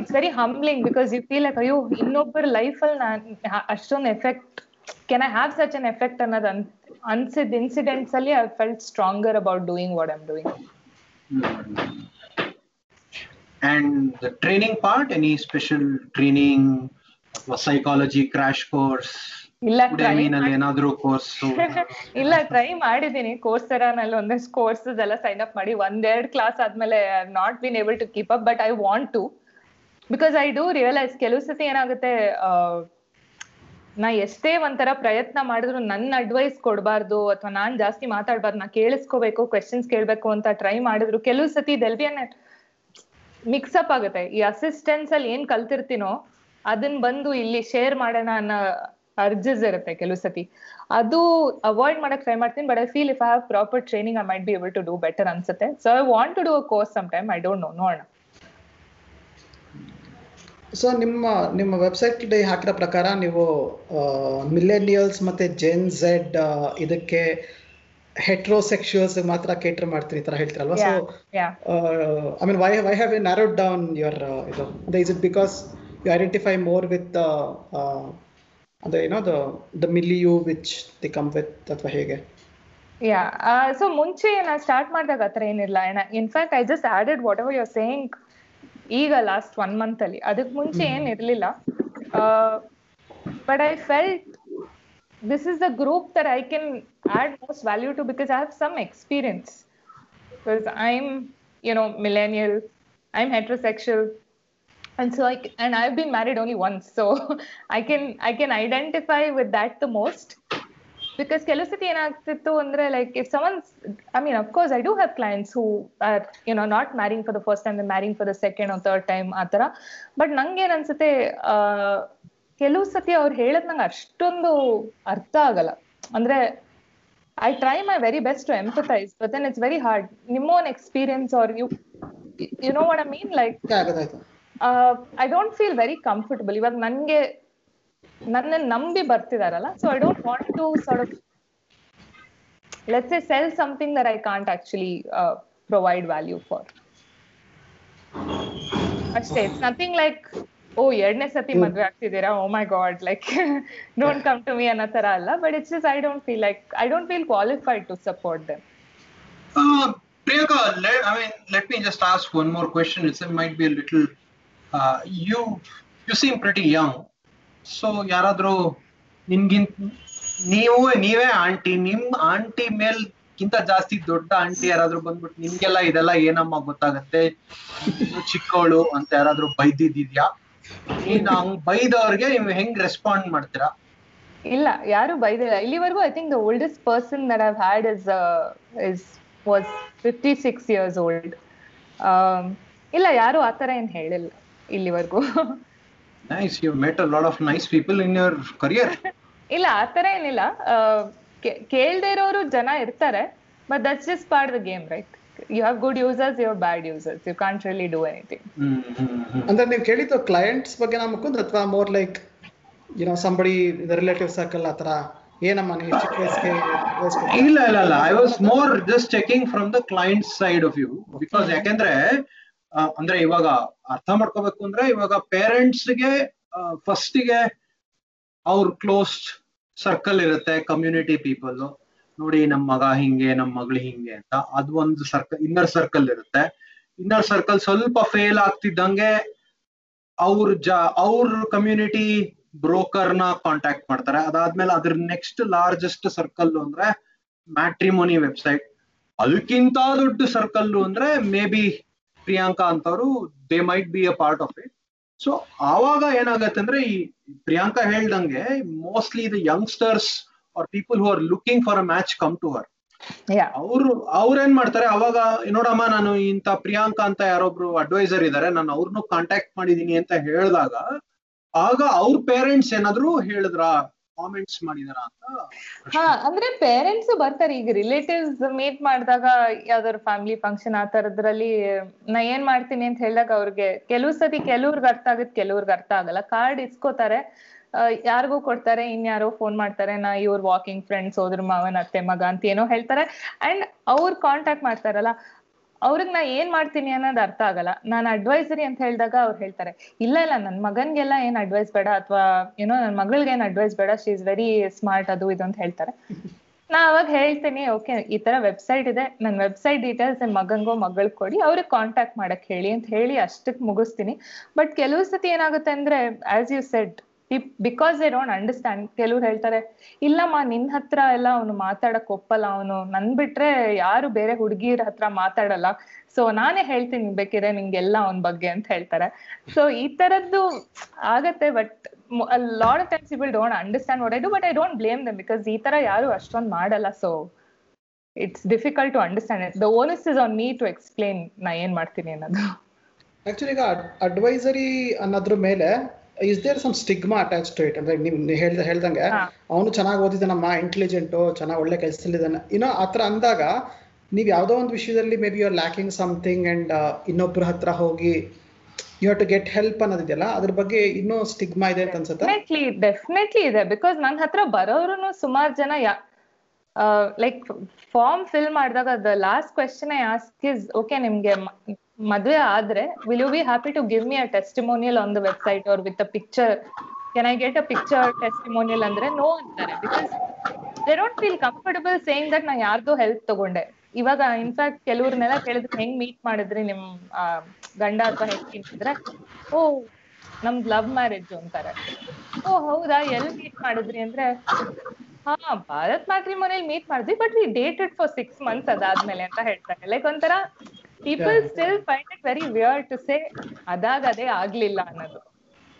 it's very humbling because you feel like ಅಯ್ಯೋ ಇನ್ನೊಬ್ಬರ ಲೈಫಲ್ಲಿ ನಾನ್ ಅಷ್ಟೊಂದು effect can I have such an effect ಅನ್ನೋದು ಅನ್ ಅನ್ಸಿದ್ ಇನ್ಸಿಡೆಂಟ್ಸ್ ಅಲ್ಲಿ I felt stronger about doing what I'm doing And the training part, any special training, psychology crash course, ಇಲ್ಲ ಏನಾದ್ರೂ ಕೋರ್ಸ್ ಇಲ್ಲ ಟ್ರೈ ಮಾಡಿದೀನಿ. ಕೋರ್ಸ್ನಲ್ಲಿ ಒಂದಷ್ಟು ಕೋರ್ಸಸ್ ಎಲ್ಲ ಸೈನ್ ಅಪ್ ಮಾಡಿ. ಒಂದೆರಡ್ ಕ್ಲಾಸ್ ಆದ್ಮೇಲೆ not been able to keep up but I want to because I do realise ಕೆಲವು ಸತಿ ಏನಾಗುತ್ತೆ ನಾ ಎಷ್ಟೇ ಒಂಥರ ಪ್ರಯತ್ನ ಮಾಡಿದ್ರು ನನ್ನ ಅಡ್ವೈಸ್ ಕೊಡಬಾರ್ದು ಅಥವಾ ನಾನ್ ಜಾಸ್ತಿ ಮಾತಾಡ್ಬಾರ್ದು ನಾ ಕೇಳಿಸ್ಕೋಬೇಕು ಕ್ವೆಶನ್ಸ್ ಕೇಳ್ಬೇಕು ಅಂತ ಟ್ರೈ ಮಾಡಿದ್ರು. ಕೆಲವು ಸತಿ they'll be an mix up ಆಗುತ್ತೆ. ಈ ಅಸಿಸ್ಟೆನ್ಸ್ ಅಲ್ಲಿ ಏನ್ ಕಲ್ತಿರ್ತೀನೋ ಅದನ್ನ ಬಂದು ಇಲ್ಲಿ ಶೇರ್ ಮಾಡೋಣ ಅನ್ನೋ ಅರ್ಜಸ್ ಇರುತ್ತೆ ಕೆಲವು ಸತಿ. ಅದು ಅವಾಯ್ಡ್ ಮಾಡಕ್ ಟ್ರೈ ಮಾಡ್ತೀನಿ but I feel if I have proper training I might be able to do better ಅನ್ಸುತ್ತೆ. So I want to do a course some time I don't know ನೋಡೋಣ. ಸೊ ನಿಮ್ಮ ನಿಮ್ಮ ವೆಬ್ಸೈಟ್ ಹಾಕಿರೋ ಪ್ರಕಾರ ನೀವು ಮಿಲೇನಿಯಲ್ಸ್ ಮತ್ತೆ ಜೆನ್ ಝೆಡ್ ಇದಕ್ಕೆ ಹೆಟ್ರೋಸೆಕ್ಷುವಲ್ಸ್ ಮಾತ್ರ ಕೇಟರ್ ಮಾಡ್ತೀರಿ ತರ ಹೇಳ್ತೀರಲ್ವಾ? So I mean why why have you narrowed down your ಇದು? Is it because you identify more with ಅದು ಏನೋ the the milieu which the come with ಅಥವಾ ಹೇಗೆ? ಯಾ ಸೊ ಮುಂಚೆ ನಾನು ಸ್ಟಾರ್ಟ್ ಮಾಡಿದಾಗ ಆತರ ಏನಿಲ್ಲ. In fact I just added whatever you're saying ಈಗ ಲಾಸ್ಟ್ ಒನ್ ಮಂತ್ ಅಲ್ಲಿ. ಅದಕ್ಕೆ ಮುಂಚೆ ಏನ್ ಇರ್ಲಿಲ್ಲ. But I felt this is the group that I can add most value to because I have some experience. Because I'm, you know, millennial, I'm heterosexual, and so I c- and I've been married only once, so I can I can identify with that the most. Because ಕೆಲವು ಸತಿ ಏನಾಗ್ತಿತ್ತು ಅಂದ್ರೆ like if someone I mean of course I do have clients who are you know not marrying for the first time marrying for the second or third time ಆ ಥರ ಬಟ್ ನಂಗೆ ಏನ್ ಅನ್ಸುತ್ತೆ ಆ, ಕೆಲವು ಸತಿ ಅವ್ರು ಹೇಳದ್ ನಂಗೆ ಅಷ್ಟೊಂದು ಅರ್ಥ ಆಗಲ್ಲ. ಅಂದ್ರೆ I try my very best to empathise but then it's very hard ನಿಮ್ಮ own experience are you you know what I mean like I don't feel very comfortable ಇವಾಗ ನನ್ಗೆ ನನ್ನ ನಂಬಿ ಬರ್ತಿದಾರಲ್ಲ so I don't want to sort of let's a sell something there I can't actually provide value for ಅಷ್ಟೇ ಇಟ್ಸ್ ನಥಿಂಗ್ ಲೈಕ್ ಓ ಎರಡನೇ ಸತಿ ಮದ್ವೆ ಆಗ್ತಿದ್ದೀರಾ ಓ my God like don't come to me ಅನ್ನೋ ತರ ಅಲ್ಲ but it's just I don't feel like I don't feel qualified to support them Priyanka, let, I mean, let me just ask one more question. It's, it might be a little. Uh, you you seem pretty young. So ಯಾರಾದ್ರೂ ನಿನ್ಗಿಂತ ನೀವು ನೀವೇ ಆಂಟಿ ನಿಮ್ ಆಂಟಿ ಮೇಲ್ಗಿಂತ ಜಾಸ್ತಿ ದೊಡ್ಡ ಆಂಟಿ ಯಾರಾದ್ರೂ ಬಂದ್ಬಿಟ್ಟು ನಿಮ್ಗೆಲ್ಲ ಇದೆಲ್ಲ ಏನಮ್ಮ ಗೊತ್ತಾಗತ್ತೆ ಚಿಕ್ಕವಳು ಅಂತ ಯಾರಾದ್ರೂ ಬೈದಿದ್ಯಾ ಹಂಗ್ ಬೈದವ್ರಿಗೆ ನೀವು ಹೆಂಗ್ ರೆಸ್ಪಾಂಡ್ ಮಾಡ್ತೀರಾ? ಇಲ್ಲ ಯಾರು ಬೈದಿಲ್ಲ. ಇಲ್ಲಿವರೆಗೂ I think the oldest person that I've had is is was fifty six years old ಇಲ್ಲ ಯಾರು ಆ ತರ ಏನು ಹೇಳಿಲ್ಲ ಇಲ್ಲಿವರೆಗೂ. Nice you met a lot of nice people in your career ಇಲ್ಲ ಆ ತರ ಏನಿಲ್ಲ. ಕೇಳದೆ ಇರೋರು ಜನ ಇರ್ತಾರೆ but that's just part the game right you have good users you have bad users you can't really do anything ಅಂದ್ರೆ ನೀವು ಕೇಳಿದ್ದು ಕ್ಲೈಂಟ್ಸ್ ಬಗ್ಗೆ ನಾ ಮುಖಂದ್ರ ಅಥವಾ more like you know somebody relative circle ಆ ಥರ ಏನಮ್ಮ ನೀವು ಚಿಕ್ಕ ವಯಸ್ಸಿಗೆ ಇಲ್ಲ ಇಲ್ಲ ಇಲ್ಲ. I was more just checking from the client side of you because ಯಾಕೆಂದ್ರೆ ಅಂದ್ರೆ ಇವಾಗ ಅರ್ಥ ಮಾಡ್ಕೋಬೇಕು ಅಂದ್ರೆ ಇವಾಗ ಪೇರೆಂಟ್ಸ್ಗೆ ಫಸ್ಟ್ಗೆ ಅವ್ರ ಕ್ಲೋಸ್ ಸರ್ಕಲ್ ಇರುತ್ತೆ ಕಮ್ಯುನಿಟಿ ಪೀಪಲ್ ನೋಡಿ ನಮ್ ಮಗ ಹಿಂಗೆ, ನಮ್ ಮಗಳು ಹಿಂಗೆ ಅಂತ. ಅದೊಂದು ಸರ್ಕಲ್ ಇನ್ನರ್ ಸರ್ಕಲ್ ಇರುತ್ತೆ. ಇನ್ನರ್ ಸರ್ಕಲ್ ಸ್ವಲ್ಪ ಫೇಲ್ ಆಗ್ತಿದ್ದಂಗೆ ಅವ್ರ ಜ, ಅವ್ರ ಕಮ್ಯುನಿಟಿ ಬ್ರೋಕರ್ನ ಕಾಂಟ್ಯಾಕ್ಟ್ ಮಾಡ್ತಾರೆ. ಅದಾದ್ಮೇಲೆ ಅದ್ರ ನೆಕ್ಸ್ಟ್ ಲಾರ್ಜೆಸ್ಟ್ ಸರ್ಕಲ್ ಅಂದ್ರೆ ಮ್ಯಾಟ್ರಿಮೋನಿ ವೆಬ್ಸೈಟ್ ಅದಕ್ಕಿಂತ ದೊಡ್ಡ ಸರ್ಕಲ್ ಅಂದ್ರೆ ಮೇ ಬಿ ಪ್ರಿಯಾಂಕಾ ಅಂತವ್ರು they might be a part of it so ಆವಾಗ ಏನಾಗತ್ತೆ ಅಂದ್ರೆ ಈ ಪ್ರಿಯಾಂಕಾ ಹೇಳ್ದಂಗೆ mostly the youngsters are people who are looking for a match come to her ಅವ್ರು ಅವ್ರೇನ್ ಮಾಡ್ತಾರೆ ಅವಾಗ ನೋಡಮ್ಮ ನಾನು ಇಂತ ಪ್ರಿಯಾಂಕಾ ಅಂತ ಯಾರೊಬ್ರು ಅಡ್ವೈಸರ್ ಇದಾರೆ ನಾನು ಅವ್ರನ್ನೂ ಕಾಂಟ್ಯಾಕ್ಟ್ ಮಾಡಿದೀನಿ ಅಂತ ಹೇಳಿದಾಗ ಆಗ ಅವ್ರ ಪೇರೆಂಟ್ಸ್ ಏನಾದ್ರು ಹೇಳಿದ್ರ? ಕಾಮೆಂಟ್ಸ್ ಮಾಡಿದಾರ ಅಂತ? ಹಾ ಅಂದ್ರೆ ಪೇರೆಂಟ್ಸ್ ಬರ್ತಾರೆ ಈಗ ರಿಲೇಟಿವ್ಸ್ ಮೀಟ್ ಮಾಡಿದಾಗ ಯಾವ್ದಾದ್ರು ಫ್ಯಾಮಿಲಿ ಫಂಕ್ಷನ್ ಆ ತರದ್ರಲ್ಲಿ ನಾ ಏನ್ ಮಾಡ್ತೀನಿ ಅಂತ ಹೇಳಿದಾಗ ಅವ್ರಿಗೆ ಕೆಲವು ಸತಿ ಕೆಲವ್ರಿಗೆ ಅರ್ಥ ಆಗುತ್ತೆ ಕೆಲವ್ರಿಗೆ ಅರ್ಥ ಆಗಲ್ಲ ಕಾರ್ಡ್ ಇಸ್ಕೋತಾರೆ ಯಾರಿಗೂ ಕೊಡ್ತಾರೆ, ಇನ್ಯಾರೋ ಫೋನ್ ಮಾಡ್ತಾರೆ, ನಾ ಇವ್ರ ವಾಕಿಂಗ್ ಫ್ರೆಂಡ್ಸ್ ಹೋದ್ರ ಮಾವನ್, ಅತ್ತೆ, ಮಗ ಅಂತ ಏನೋ ಹೇಳ್ತಾರೆ. ಅಂಡ್ ಅವ್ರು ಕಾಂಟ್ಯಾಕ್ಟ್ ಮಾಡ್ತಾರಲ್ಲ, ಅವ್ರಿಗೆ ನಾ ಏನ್ ಮಾಡ್ತೀನಿ ಅನ್ನೋದು ಅರ್ಥ ಆಗಲ್ಲ. ನಾನು ಅಡ್ವೈಸರಿ ಅಂತ ಹೇಳಿದಾಗ ಅವ್ರು ಹೇಳ್ತಾರೆ, ಇಲ್ಲ ಇಲ್ಲ, ನನ್ ಮಗನ್ಗೆಲ್ಲ ಏನ್ ಅಡ್ವೈಸ್ ಬೇಡ ಅಥವಾ ಏನೋ ನನ್ ಮಗಳಿಗೆ ಏನ್ ಅಡ್ವೈಸ್ ಬೇಡ ಶಿ ಇಸ್ ವೆರಿ ಸ್ಮಾರ್ಟ್ ಅದು, ಇದು ಅಂತ ಹೇಳ್ತಾರೆ. ನಾ ಅವಾಗ ಹೇಳ್ತೀನಿ ಓಕೆ ಈ ತರ ವೆಬ್ಸೈಟ್ ಇದೆ ನನ್ನ ವೆಬ್ಸೈಟ್ ಡೀಟೇಲ್ಸ್ ನಿಮ್ ಮಗಂಗೋ ಮಗಳಿಗೆ ಕೊಡಿ, ಅವ್ರಿಗೆ ಕಾಂಟ್ಯಾಕ್ಟ್ ಮಾಡಕ್ ಹೇಳಿ ಅಂತ ಹೇಳಿ ಅಷ್ಟಕ್ಕೆ ಮುಗಿಸ್ತೀನಿ. ಬಟ್ ಕೆಲವು ಸತಿ ಏನಾಗುತ್ತೆ ಅಂದ್ರೆ as you said because they don't understand ಕೆಲವ್ರು ಹೇಳ್ತಾರೆ, ಇಲ್ಲಮ್ಮ, ನಿನ್ ಹತ್ರ ಎಲ್ಲ ಅವನು ಮಾತಾಡಕ್ ಒಪ್ಪಲ್ಲ ಅವನು. ನನ್ ಬಿಟ್ರೆ ಯಾರು ಬೇರೆ ಹುಡುಗಿರ ಹತ್ರ ಮಾತಾಡಲ್ಲ. ಸೊ ನಾನೇ ಹೇಳ್ತೀನಿ ಬೇಕಿದ್ರೆ ನಿಂಗೆಲ್ಲ ಅವನ್ ಬಗ್ಗೆ ಅಂತ ಹೇಳ್ತಾರೆ. ಸೊ ಈ ತರದ್ದು ಆಗತ್ತೆ but lot of times people don't understand what but I don't blame them because ಈ ತರ ಯಾರು ಅಷ್ಟೊಂದು ಮಾಡಲ್ಲ. So it's difficult to understand the onus is on me to explain ನಾ ಏನ್ ಮಾಡ್ತೀನಿ ಅನ್ನೋದು. ಆಕ್ಚುಲಿ ಈಗ ಅಡ್ವೈಸರಿ ಅನ್ನೋದ್ರ ಮೇಲೆ is there some stigma attach to it ಅಂದ್ರೆ ನಿಮ್ ಹೇಳ್ದ ಹೇಳ್ದಂಗೆ ಅವನು ಚೆನ್ನಾಗಿ ಓದಿದಾನಮ್ಮ ಇಂಟೆಲಿಜೆಂಟು ಚೆನ್ನಾಗಿ ಒಳ್ಳೆ ಕೆಲಸದಲ್ಲಿದ್ದಾನೆ ಇನ್ನೂ ಆ ಥರ ಅಂದಾಗ ನೀವು ಯಾವುದೋ ಒಂದು ವಿಷಯದಲ್ಲಿ maybe you are lacking something and ಇನ್ನೊಬ್ಬರ ಹತ್ರ ಹೋಗಿ you have to get help ಅನ್ನೋದಿದೆಯಲ್ಲ ಅದ್ರ ಬಗ್ಗೆ ಇನ್ನೂ ಸ್ಟಿಗ್ಮಾ ಇದೆ ಅಂತ ಅನ್ಸುತ್ತೆ? ಡೆಫಿನೆಟ್ಲಿ ಡೆಫಿನೆಟ್ಲಿ ಇದೆ. ಬಿಕಾಸ್ ನನ್ನ ಹತ್ರ ಬರೋರು ಸುಮಾರು ಜನ ಲೈಕ್ ಫಾರ್ಮ್ ಫಿಲ್ ಮಾಡಿದಾಗ the last question I ask is okay ನಿಮ್ಗೆ ಮದ್ವೆ ಆದ್ರೆ will you be happy to give me a testimonial on the website ಅವ್ರ with picture can I get a picture testimonial ಅಂದ್ರೆ ನೋ ಅಂತಾರೆ because they don't feel comfortable saying that ನಾ ಯಾರ್ದೋ ಹೆಲ್ಪ್ ತಗೊಂಡೆ. ಇವಾಗ ಇನ್ಫ್ಯಾಕ್ಟ್ ಕೆಲವ್ರನ್ನೆಲ್ಲ ಕೇಳಿದ್ರೆ ಹೆಂಗ್ ಮೀಟ್ ಮಾಡಿದ್ರಿ ನಿಮ್ ಗಂಡ ಅಥವಾ ಹೆಂಡತಿ ಓ, ನಮ್ದ್ ಲವ್ ಮ್ಯಾರೇಜ್ ಅಂತಾರೆ. ಓ, ಹೌದಾ ಎಲ್ ಮೀಟ್ ಮಾಡಿದ್ರಿ ಅಂದ್ರೆ, ಹಾ, ಭಾರತ್ ಮನೇಲಿ ಮೀಟ್ ಮಾಡಿದ್ವಿ but we dated for six months ಅದಾದ್ಮೇಲೆ ಅಂತ ಹೇಳ್ತಾರೆ. ಲೈಕ್ ಒಂಥರ people. Still find it very weird to say ಅದಾಗ ಅದೇ ಆಗ್ಲಿಲ್ಲ ಅನ್ನೋದು.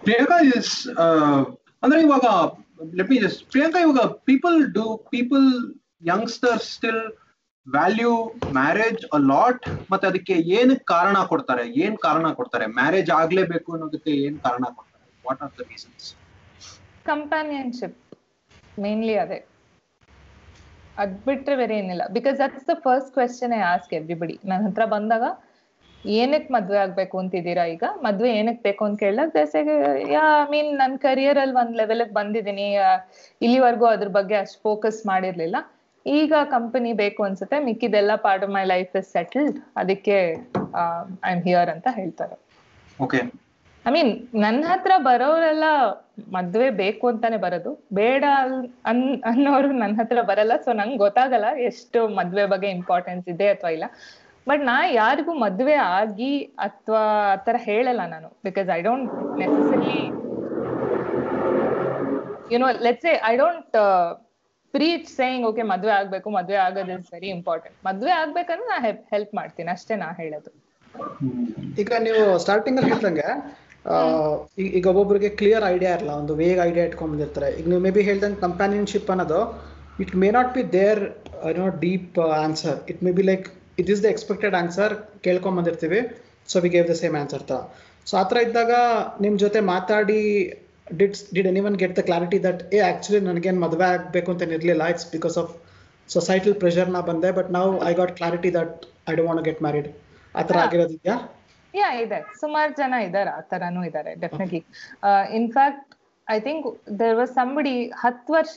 ಪ್ರಿಯಾಂಕಾ ಇಸ್ ಅಂದ್ರೆ ಇವಾಗ ಲೆಟ್ ಮಿ ಜಸ್ಟ್ ಪ್ರಿಯಾಂಕಾ ಇವಾಗ people do people youngsters still value marriage a lot ಮತ್ತೆ ಅದಕ್ಕೆ ಏನ್ ಕಾರಣ ಕೊಡ್ತಾರೆ? ಏನ್ ಕಾರಣ ಕೊಡ್ತಾರೆ? ಮ್ಯಾರೇಜ್ ಆಗ್ಲೇಬೇಕು ಅನ್ನೋದಕ್ಕೆ ಏನ್ ಕಾರಣ ಕೊಡ್ತಾರೆ? What are the reasons companionship mainly ಅದೇ. ಅದ್ ಬಿಟ್ರೆ ಬೇರೆ ಏನಿಲ್ಲ. Because that's the first question I ask everybody ನನ್ನ ಹತ್ರ ಬಂದಾಗ, ಏನಕ್ ಮದ್ವೆ ಆಗ್ಬೇಕು ಅಂತಿದ್ದೀರಾ ಈಗ? ಮದ್ವೆ ಏನಕ್ ಬೇಕು? ಅಂತ ಕೇಳಿದಾಗ ದೇಸೆಗೆ ಯಾ ಮೀನ್ ನನ್ನ ಕರಿಯರ್ ಅಲ್ಲಿ ಒಂದ್ ಲೆವೆಲ್ ಬಂದಿದ್ದೀನಿ. ಇಲ್ಲಿವರೆಗೂ ಅದ್ರ ಬಗ್ಗೆ ಅಷ್ಟು ಫೋಕಸ್ ಮಾಡಿರ್ಲಿಲ್ಲ. ಈಗ ಕಂಪನಿ ಬೇಕು ಅನ್ಸುತ್ತೆ. ಮಿಕ್ಕಿದೆಲ್ಲ part of my life is settled ಅದಕ್ಕೆ ಐ ಆಮ್ ಹಿಯರ್ ಅಂತ ಹೇಳ್ತಾರೆ. ಓಕೆ ಐ ಮೀನ್ ನನ್ನ ಹತ್ರ ಬರೋರೆಲ್ಲ ಮದ್ವೆ ಬೇಕು ಅಂತಾನೆ ಬರೋದು. ಬೇಡ ಅನ್ ಅನ್ನೋರು ನನ್ನ ಹತ್ರ ಬರಲ್ಲ. ಸೊ ನಂಗೆ ಗೊತ್ತಾಗಲ್ಲ ಎಷ್ಟು ಮದ್ವೆ ಬಗ್ಗೆ ಇಂಪಾರ್ಟೆನ್ಸ್ ಇದೆ ಅಥವಾ ಇಲ್ಲ. ಬಟ್ ನಾ ಯಾರಿಗೂ ಮದ್ವೆ ಆಗಿ ಅಥವಾ ಆತರ ಹೇಳಲ್ಲ ನಾನು. Because I don't necessary you know let's say I don't preach saying okay ಮದ್ವೆ ಆಗ್ಬೇಕು, ಮದ್ವೆ ಆಗೋದು ಇಸ್ ವೆರಿ ಇಂಪಾರ್ಟೆಂಟ್ ಮದ್ವೆ ಆಗ್ಬೇಕಂದ್ರೆ ನಾ ಹೆಲ್ಪ್ ಮಾಡ್ತೀನಿ. ಅಷ್ಟೇ ನಾ ಹೇಳೋದು. ಈಗ ನೀವು ಸ್ಟಾರ್ಟಿಂಗ್ ಅಲ್ಲಿ ಹೇಳ್ದಂಗೆ ಈಗ ಒಬ್ಬೊಬ್ರಿಗೆ ಕ್ಲಿಯರ್ ಐಡಿಯಾ ಇರಲ್ಲ ಒಂದು ವೇಗ ಐಡಿಯಾ ಇಟ್ಕೊಂಡ್ ಬಂದಿರ್ತಾರೆ ಈಗ ನೀವು ಮೇ ಬಿ ಹೇಳ್ದಂಗೆ ಕಂಪ್ಯಾನಿಯನ್ಶಿಪ್ ಅನ್ನೋದು it may not be there no deep answer it may be like it is the expected answer ಕೇಳ್ಕೊಂಡ್ ಬಂದಿರ್ತೀವಿ so we gave the same answer ತ ಸೊ ಆ ಥರ ಇದ್ದಾಗ ನಿಮ್ಮ ಜೊತೆ ಮಾತಾಡಿ did did anyone get the clarity that ಏ ಆ್ಯಕ್ಚುಲಿ ನನಗೇನು ಮದುವೆ ಆಗಬೇಕು ಅಂತ ಇರಲಿಲ್ಲ ಇಟ್ಸ್ ಬಿಕಾಸ್ ಆಫ್ ಸೊಸೈಟಲ್ ಪ್ರೆಷರ್ನ ಬಂದೆ ಬಟ್ ನಾವು I got clarity that I don't want get married ಆ ಥರ. ಆಗಿರೋದಿದ್ಯಾ? ಯಾ ಇದೆ. ಸುಮಾರು ಜನ ಇದ್ದಾರೆ ಆ ತರಾನು ಇದಾರೆ definitely in fact I think there was somebody ಹತ್ತು ವರ್ಷ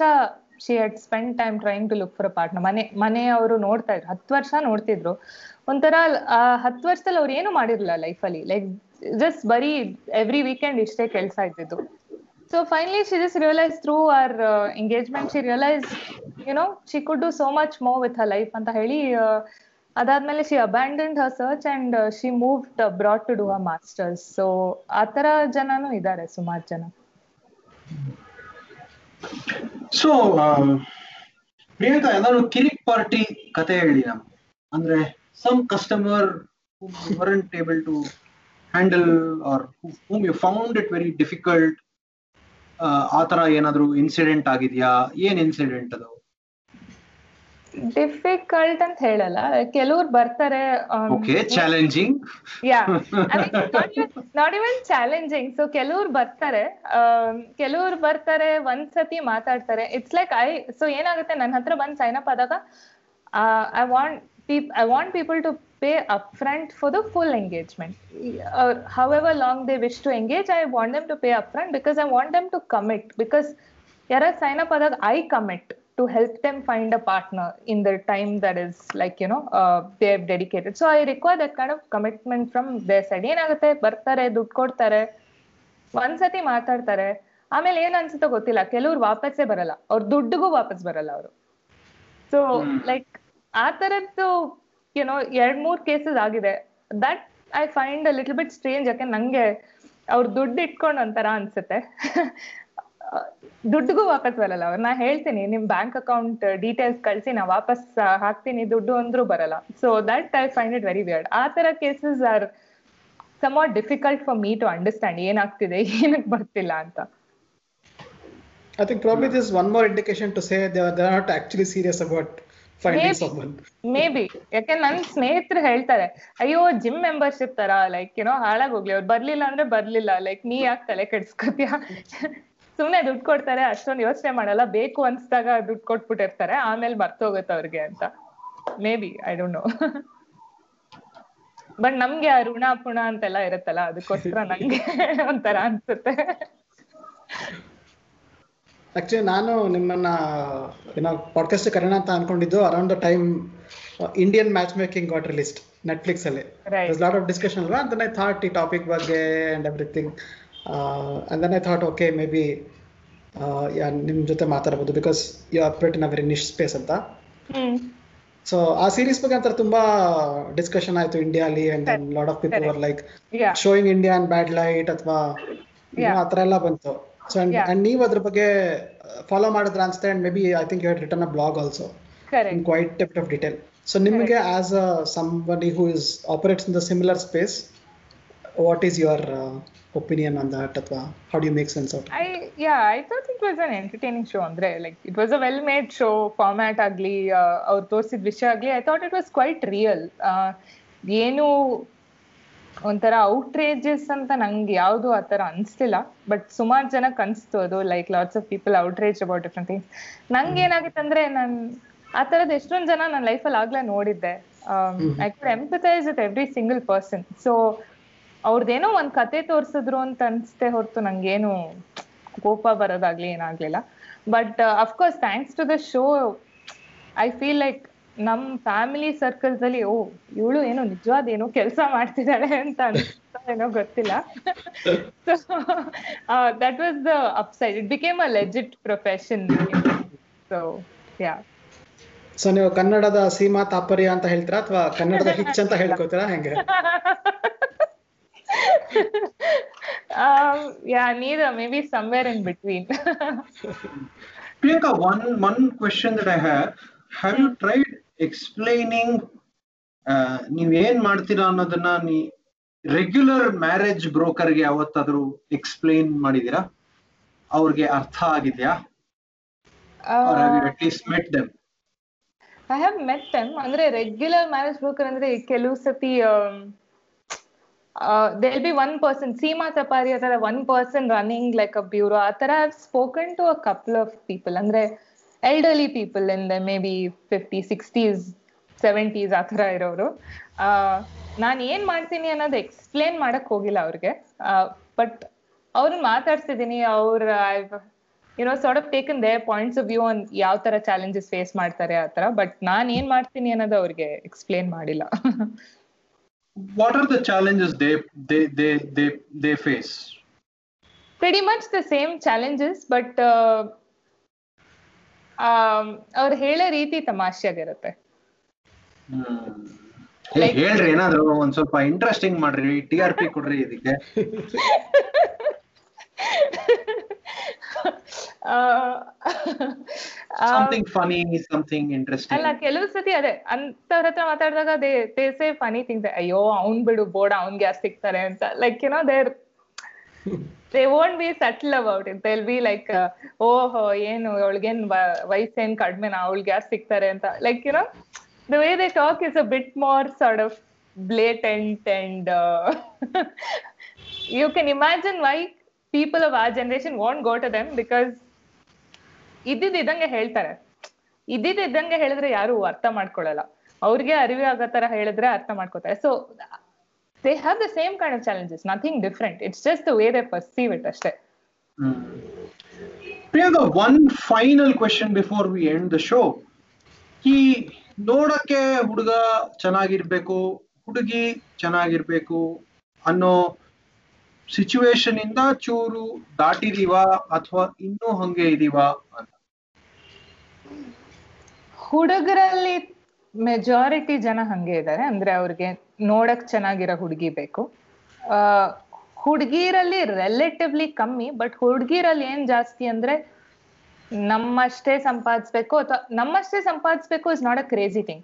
she had spend time trying to look for a partner ಮನೆ ಮನೆಯವರು ನೋಡ್ತಾ ಇದ್ರು ಹತ್ತು ವರ್ಷ ನೋಡ್ತಿದ್ರು. ಒಂಥರ ಆ ಹತ್ತು ವರ್ಷದಲ್ಲಿ ಅವ್ರು ಏನು ಮಾಡಿರಲಿಲ್ಲ ಲೈಫಲ್ಲಿ ಲೈಕ್ ಜಸ್ಟ್ ಬರೀ ಎವ್ರಿ ವೀಕೆಂಡ್ ಇಷ್ಟೇ ಕೆಲಸ ಇದ್ದಿದ್ದು. So finally she just realise through our engagement she realise you know she could do so much more with a life ಅಂತ ಹೇಳಿ ಆ, ಅದಾದ್ಮೇಲೆ she abandoned her search and she moved abroad to do a masters so ಆ ತರ ಜನನು ಇದ್ದಾರೆ ಸುಮಾರು ಜನ. ಸೊ ಪ್ರಿಯಾಂಕಾ, ಏನಾದ್ರು ಕಿರಿಕ್ ಪಾರ್ಟಿ ಕತೆ ಹೇಳಿ ನಮ್ ಅಂದ್ರೆ some customer weren't able to handle or whom you found it very difficult ಆ ತರ ಏನಾದ್ರು ಇನ್ಸಿಡೆಂಟ್ ಆಗಿದ್ಯಾ? ಏನ್ ಇನ್ಸಿಡೆಂಟ್ ಅದು? ಡಿಫಿಕಲ್ಟ್ ಅಂತ ಹೇಳಲ್ಲ. ಕೆಲವ್ರು ಬರ್ತಾರೆ challenging yeah not even challenging so ಕೆಲವ್ರು ಬರ್ತಾರೆ ಕೆಲವ್ರು ಬರ್ತಾರೆ ಒಂದ್ಸತಿ ಮಾತಾಡ್ತಾರೆ. ಇಟ್ಸ್ ಲೈಕ್ ಐ ಸೊ ಏನಾಗುತ್ತೆ ನನ್ನ ಹತ್ರ ಬಂದ್ ಸೈನ್ ಅಪ್ ಆದಾಗ I want peep I want people to pay up front for the full engagement however long they wish to engage I want them to pay up front because I want them to commit because ಯಾರ ಸೈನ್ ಅಪ್ ಆದಾಗ I commit to help them find a partner in the time that is like you know uh, they have dedicated. So i require that kind of commitment from their side. ಏನಾಗುತ್ತೆ? ಬರ್ತಾರೆ ದುಡ್ಡು ಕೊಡ್ತಾರೆ ಒಂದ್ಸತಿ ಮಾತಾಡ್ತಾರೆ ಆಮೇಲೆ ಏನ್ ಅನ್ಸುತ್ತೋ ಗೊತ್ತಿಲ್ಲ. ಕೆಲವ್ರು ವಾಪಸ್ಸೇ ಬರಲ್ಲ. ಅವ್ರ ದುಡ್ಡಿಗೂ ವಾಪಸ್ ಬರಲ್ಲ ಅವರು. ಸೊ ಲೈಕ್ ಆ ತರದ್ದು ಯುನೋ ಎರಡ್ ಮೂರ್ ಕೇಸಸ್ ಆಗಿದೆ. That I find a little bit strange ಯಾಕೆ ನಂಗೆ ಅವ್ರ ದುಡ್ಡು ಇಟ್ಕೊಂಡು ಒಂಥರ ಅನ್ಸುತ್ತೆ. ದುಡ್ಡಿಗೂ ವಾಪಸ್ ಬರಲ್ಲ ಅವ್ರು. ನಾ ಹೇಳ್ತೀನಿ ನಿಮ್ ಬ್ಯಾಂಕ್ ಅಕೌಂಟ್ ಡೀಟೇಲ್ಸ್ ಕಳ್ಸಿ ನಾ ವಾಪಸ್ ಹಾಕ್ತೀನಿ. ದುಡ್ಡು ಅಂದ್ರೂ ಬರಲ್ಲ. So that I find it very weird ಆ ತರ cases are some are difficult for me to understand ಏನಾಗ್ತಿದೆ ಏನಕ್ಕೆ ಬರ್ತಿಲ್ಲ ಅಂತ. I think probably this is one more indication to say they are, they are not actually serious about finding Maybe. someone. Maybe ಯಾಕೆ ನನ್ ಸ್ನೇಹಿತರು ಹೇಳ್ತಾರೆ ಅಯ್ಯೋ ಜಿಮ್ ಮೆಂಬರ್ಶಿಪ್ ತರ ಲೈಕ್ ಏನೋ ಹಾಳಾಗ್ ಹೋಗ್ಲಿ. ಅವ್ರು ಬರ್ಲಿಲ್ಲ ಅಂದ್ರೆ ಬರ್ಲಿಲ್ಲ. ಲೈಕ್ ನೀ ಯಾಕೆ ತಲೆ ಕೆಡ್ಸ್ಕೊತೀಯ? ಸುಮ್ನೆ ದುಡ್ಡು ಕೊಡ್ತಾರೆ ಅಷ್ಟೊಂದು ಯೋಚನೆ ಮಾಡಲ್ಲ. ಬೇಕು ಅನ್ಸ್ದಾಗ ದುಡ್ಡು ಕೊಟ್ಬಿಟ್ಟಿರ್ತಾರೆ. ಆಮೇಲೆ ಮರ್ತೋಗುತ್ತೆ ಅವ್ರಿಗೆ ಅಂತ. Maybe I don't know but ನಮ್ಗೆ ಆ ಋಣ ಪುಣ ಅಂತೆಲ್ಲ ಇರುತ್ತಲ್ಲ ಅದಕ್ಕೋಸ್ಕರ ನಂಗೆ ಒಂಥರ ಅನ್ಸುತ್ತೆ. ಆಕ್ಚುಲಿ ನಾನು ನಿಮ್ಮನ್ನ ಏನೋ ಪಾಡ್ಕಾಸ್ಟ್ ಕರೆಯೋಣ ಅಂತ ಅನ್ಕೊಂಡಿದ್ದು around the time Indian Matchmaking got released Netflix ಅಲ್ಲಿ ಲಾಟ್ ಆಫ್ ಡಿಸ್ಕಷನ್ ಅಲ್ವಾ ಅಂತ ಐ ಥಾಟ್ ಈ ಟಾಪಿಕ್ ಬಗ್ಗೆ and everything and then I thought okay maybe ನಿಮ್ಮ ಜೊತೆ ಮಾತಾಡ್ಬೋದು because you are pretty in a very niche space ಅಂತ. ಸೊ ಆ ಸೀರೀಸ್ ಬಗ್ಗೆ ಅಂತ ತುಂಬಾ ಡಿಸ್ಕಷನ್ ಆಯ್ತು ಇಂಡಿಯಾಲಿ and lot of people are like showing India and bad light ಅಥವಾ ಆ ಥರ ಎಲ್ಲ ಬಂತು. ಸೊ ಅಂಡ್ ನೀವು ಅದ್ರ ಬಗ್ಗೆ ಫಾಲೋ ಮಾಡಿದ್ರ ಅನ್ಸುತ್ತೆ and maybe I think you had written a blog also in quite depth of detail so ನಿಮಗೆ as a somebody who is operates in the similar space what is your opinion on that ಅಥವಾ do you make sense of it? I yeah, I thought it was an entertaining show ಅಂದ್ರೆ like it was a well made show format ಆಗ್ಲಿ ಅವ್ರು ತೋರಿಸಿದ ವಿಷಯ ಆಗ್ಲಿ I thought it was quite real ಏನು ಒಂಥರ ಔಟ್ರೇಜಸ್ ಅಂತ ನಂಗೆ ಯಾವುದು ಆ ಥರ ಅನಿಸ್ಲಿಲ್ಲ ಬಟ್ ಸುಮಾರು ಜನ ಅನಿಸ್ತು ಅದು like lots of people outrage about different things ನಂಗೆ ಏನಾಗಿತ್ತು ಅಂದ್ರೆ ನಾನು ಆ ಥರದ ಎಷ್ಟೊಂದು ಜನ ನನ್ನ ಲೈಫಲ್ಲಿ ಆಗ್ಲೇ ನೋಡಿದ್ದೆ. I could empathise with every single person so ಅವ್ರದ್ದೇನೋ ಒಂದ್ ಕತೆ ತೋರ್ಸಿದ್ರು ಅಂತ ಅನ್ಸ್ತೆ ಹೊರತು ನಂಗೇನು ಕೋಪ ಬರೋದಾಗ್ಲಿ ಏನಾಗ್ಲಿಲ್ಲ. But of course thanks to the show I feel like ನಮ್ ಫ್ಯಾಮಿಲಿ ಸರ್ಕಲ್ಸ್ ಅಲ್ಲಿ ಓ ಇವಳು ಏನೋ ನಿಜವಾದ ಏನೋ ಕೆಲಸ ಮಾಡ್ತಿದ್ದಾಳೆ ಅಂತ ಅನ್ಸ್ತಾ ಏನೋ ಗೊತ್ತಿಲ್ಲ. That was the upside it became a legit profession so yeah so ನೀವು ಕನ್ನಡದ ಸೀಮಾ ತಾಪರ್ಯ ಅಂತ ಹೇಳ್ತೀರಾ ಅಥವಾ ಕನ್ನಡದ ಹಿಚ್ ಅಂತ ಹೇಳ್ಕೊತೀರಾ ಹೆಂಗೆ? um, yeah, neither. Maybe somewhere in between. Priyanka, one one question that I have: Have you tried explaining uh, ನೀವ್ ಏನ್ ಮಾಡ್ತೀರಾ ಅನ್ನೋದನ್ನ ನೀ ರೆಗ್ಯುಲರ್ ಮ್ಯಾರೇಜ್ ಬ್ರೋಕರ್ಗೆ ಯಾವತ್ತಾದ್ರೂ ಎಕ್ಸ್ಪ್ಲೈನ್ ಮಾಡಿದೀರಾ ಅವ್ರಿಗೆ ಅರ್ಥ ಆಗಿದ್ಯಾ or have you uh, at least met them I have met them. ಅಂದ್ರೆ ರೆಗ್ಯುಲರ್ ಮ್ಯಾರೇಜ್ ಬ್ರೋಕರ್ ಅಂದ್ರೆ ಕೆಲವು ಸತಿ they'll be one person Seema ಚಪಾರಿ ಆ ಥರ one person running like a bureau ಆ ಥರ have spoken to a couple of people ಅಂದ್ರೆ elderly people in the maybe fifty sixties seventies ಆ ಥರ ಇರೋರು. ನಾನು ಏನ್ ಮಾಡ್ತೀನಿ ಅನ್ನೋದು ಎಕ್ಸ್ಪ್ಲೇನ್ ಮಾಡಕ್ ಹೋಗಿಲ್ಲ ಅವ್ರಿಗೆ. ಬಟ್ ಅವ್ರನ್ನ ಮಾತಾಡ್ಸಿದೀನಿ, ಅವ್ರ you know sort of taken their points of view on ಯಾವ ತರ ಚಾಲೆಂಜಸ್ ಫೇಸ್ ಮಾಡ್ತಾರೆ ಆ ತರ ಬಟ್ ನಾನು ಏನ್ ಮಾಡ್ತೀನಿ ಅನ್ನೋದು ಅವ್ರಿಗೆ ಎಕ್ಸ್ಪ್ಲೇನ್ ಮಾಡಿಲ್ಲ. what are the challenges they they they they they face pretty much the same challenges but um ಅವ್ರು ಹೇಳೋ ರೀತಿ ತಮಾಷೆಯಾಗಿರುತ್ತೆ ಹೇಳ್ರಿ ಏನಾದ್ರು ಒಂದ್ ಸ್ವಲ್ಪ ಇಂಟ್ರೆಸ್ಟಿಂಗ್ ಮಾಡ್ರಿ ಟಿ ಆರ್ ಪಿ ಕೊಡ್ರಿ ಇದಕ್ಕೆ ಸಮಥಿಂಗ್ ಫನಿ ಸಮಥಿಂಗ್ ಅಲ್ಲ ಇಂಟ್ರೆಸ್ಟಿಂಗ್ ಕೆಲವು ಸತಿ ಅದೇ ಅಂತವ್ರ ಹತ್ರ ಮಾತಾಡಿದಾಗ they they say funny things ಅಯ್ಯೋ ಅವ್ನ್ ಬಿಡು ಬೋರ್ಡ್ ಅವ್ನ್ಗೆ ಗ್ಯಾಸ್ ಸಿಗ್ತಾರೆ ಅಂತ. Like you know there they won't be subtle about it they'll be like ಓಹೋ ಏನು ಅವಳಿಗೇನ್ ವಯಸ್ಸೇನ್ ಕಡಿಮೆನಾ ಅವಳಿಗೆ ಗ್ಯಾಸ್ ಸಿಗ್ತಾರೆ ಅಂತ. Like you know the way they talk is a bit more sort of blatant and you can imagine why people of ಆ generation want go to them because ಇದ್ದಿದ್ ಇದ್ದಂಗೆ ಹೇಳ್ತಾರೆ. ಇದ್ದಿದ್ ಇದ್ದಂಗೆ ಹೇಳಿದ್ರೆ ಯಾರು ಅರ್ಥ ಮಾಡ್ಕೊಳ್ಳಲ್ಲ. ಅವ್ರಿಗೆ ಅರಿವು ಆಗೋ ತರ ಹೇಳಿದ್ರೆ ಅರ್ಥ ಮಾಡ್ಕೋತಾರೆ. So they have the same kind of challenges nothing different it's just way they perceive it ಅಷ್ಟೇ. Priyanka one final question before we end the show ಈ ನೋಡಕ್ಕೆ ಹುಡುಗ ಚೆನ್ನಾಗಿರ್ಬೇಕು, ಹುಡುಗಿ ಚೆನ್ನಾಗಿರ್ಬೇಕು ಅನ್ನೋ ಸಿಚುವೇಶನ್ ಇಂದ ಚೂರು ದಾಟಿದೀವ ಅಥವಾ ಇನ್ನೂ ಹಂಗೆ ಇದೀವ ಅಂತ. ಹುಡುಗರಲ್ಲಿ ಮೆಜಾರಿಟಿ ಜನ ಹಂಗೆ ಇದ್ದಾರೆ ಅಂದ್ರೆ ಅವ್ರಿಗೆ ನೋಡಕ್ ಚೆನ್ನಾಗಿರೋ ಹುಡುಗಿ ಬೇಕು. ಹುಡುಗಿರಲ್ಲಿ ರಿಲೇಟಿವ್ಲಿ ಕಮ್ಮಿ ಬಟ್ ಹುಡುಗಿರಲ್ಲಿ ಏನ್ ಜಾಸ್ತಿ ಅಂದ್ರೆ ನಮ್ಮಷ್ಟೇ ಸಂಪಾದಿಸ್ಬೇಕು ಅಥವಾ ನಮ್ಮಷ್ಟೇ ಸಂಪಾದಿಸ್ಬೇಕು is not a crazy thing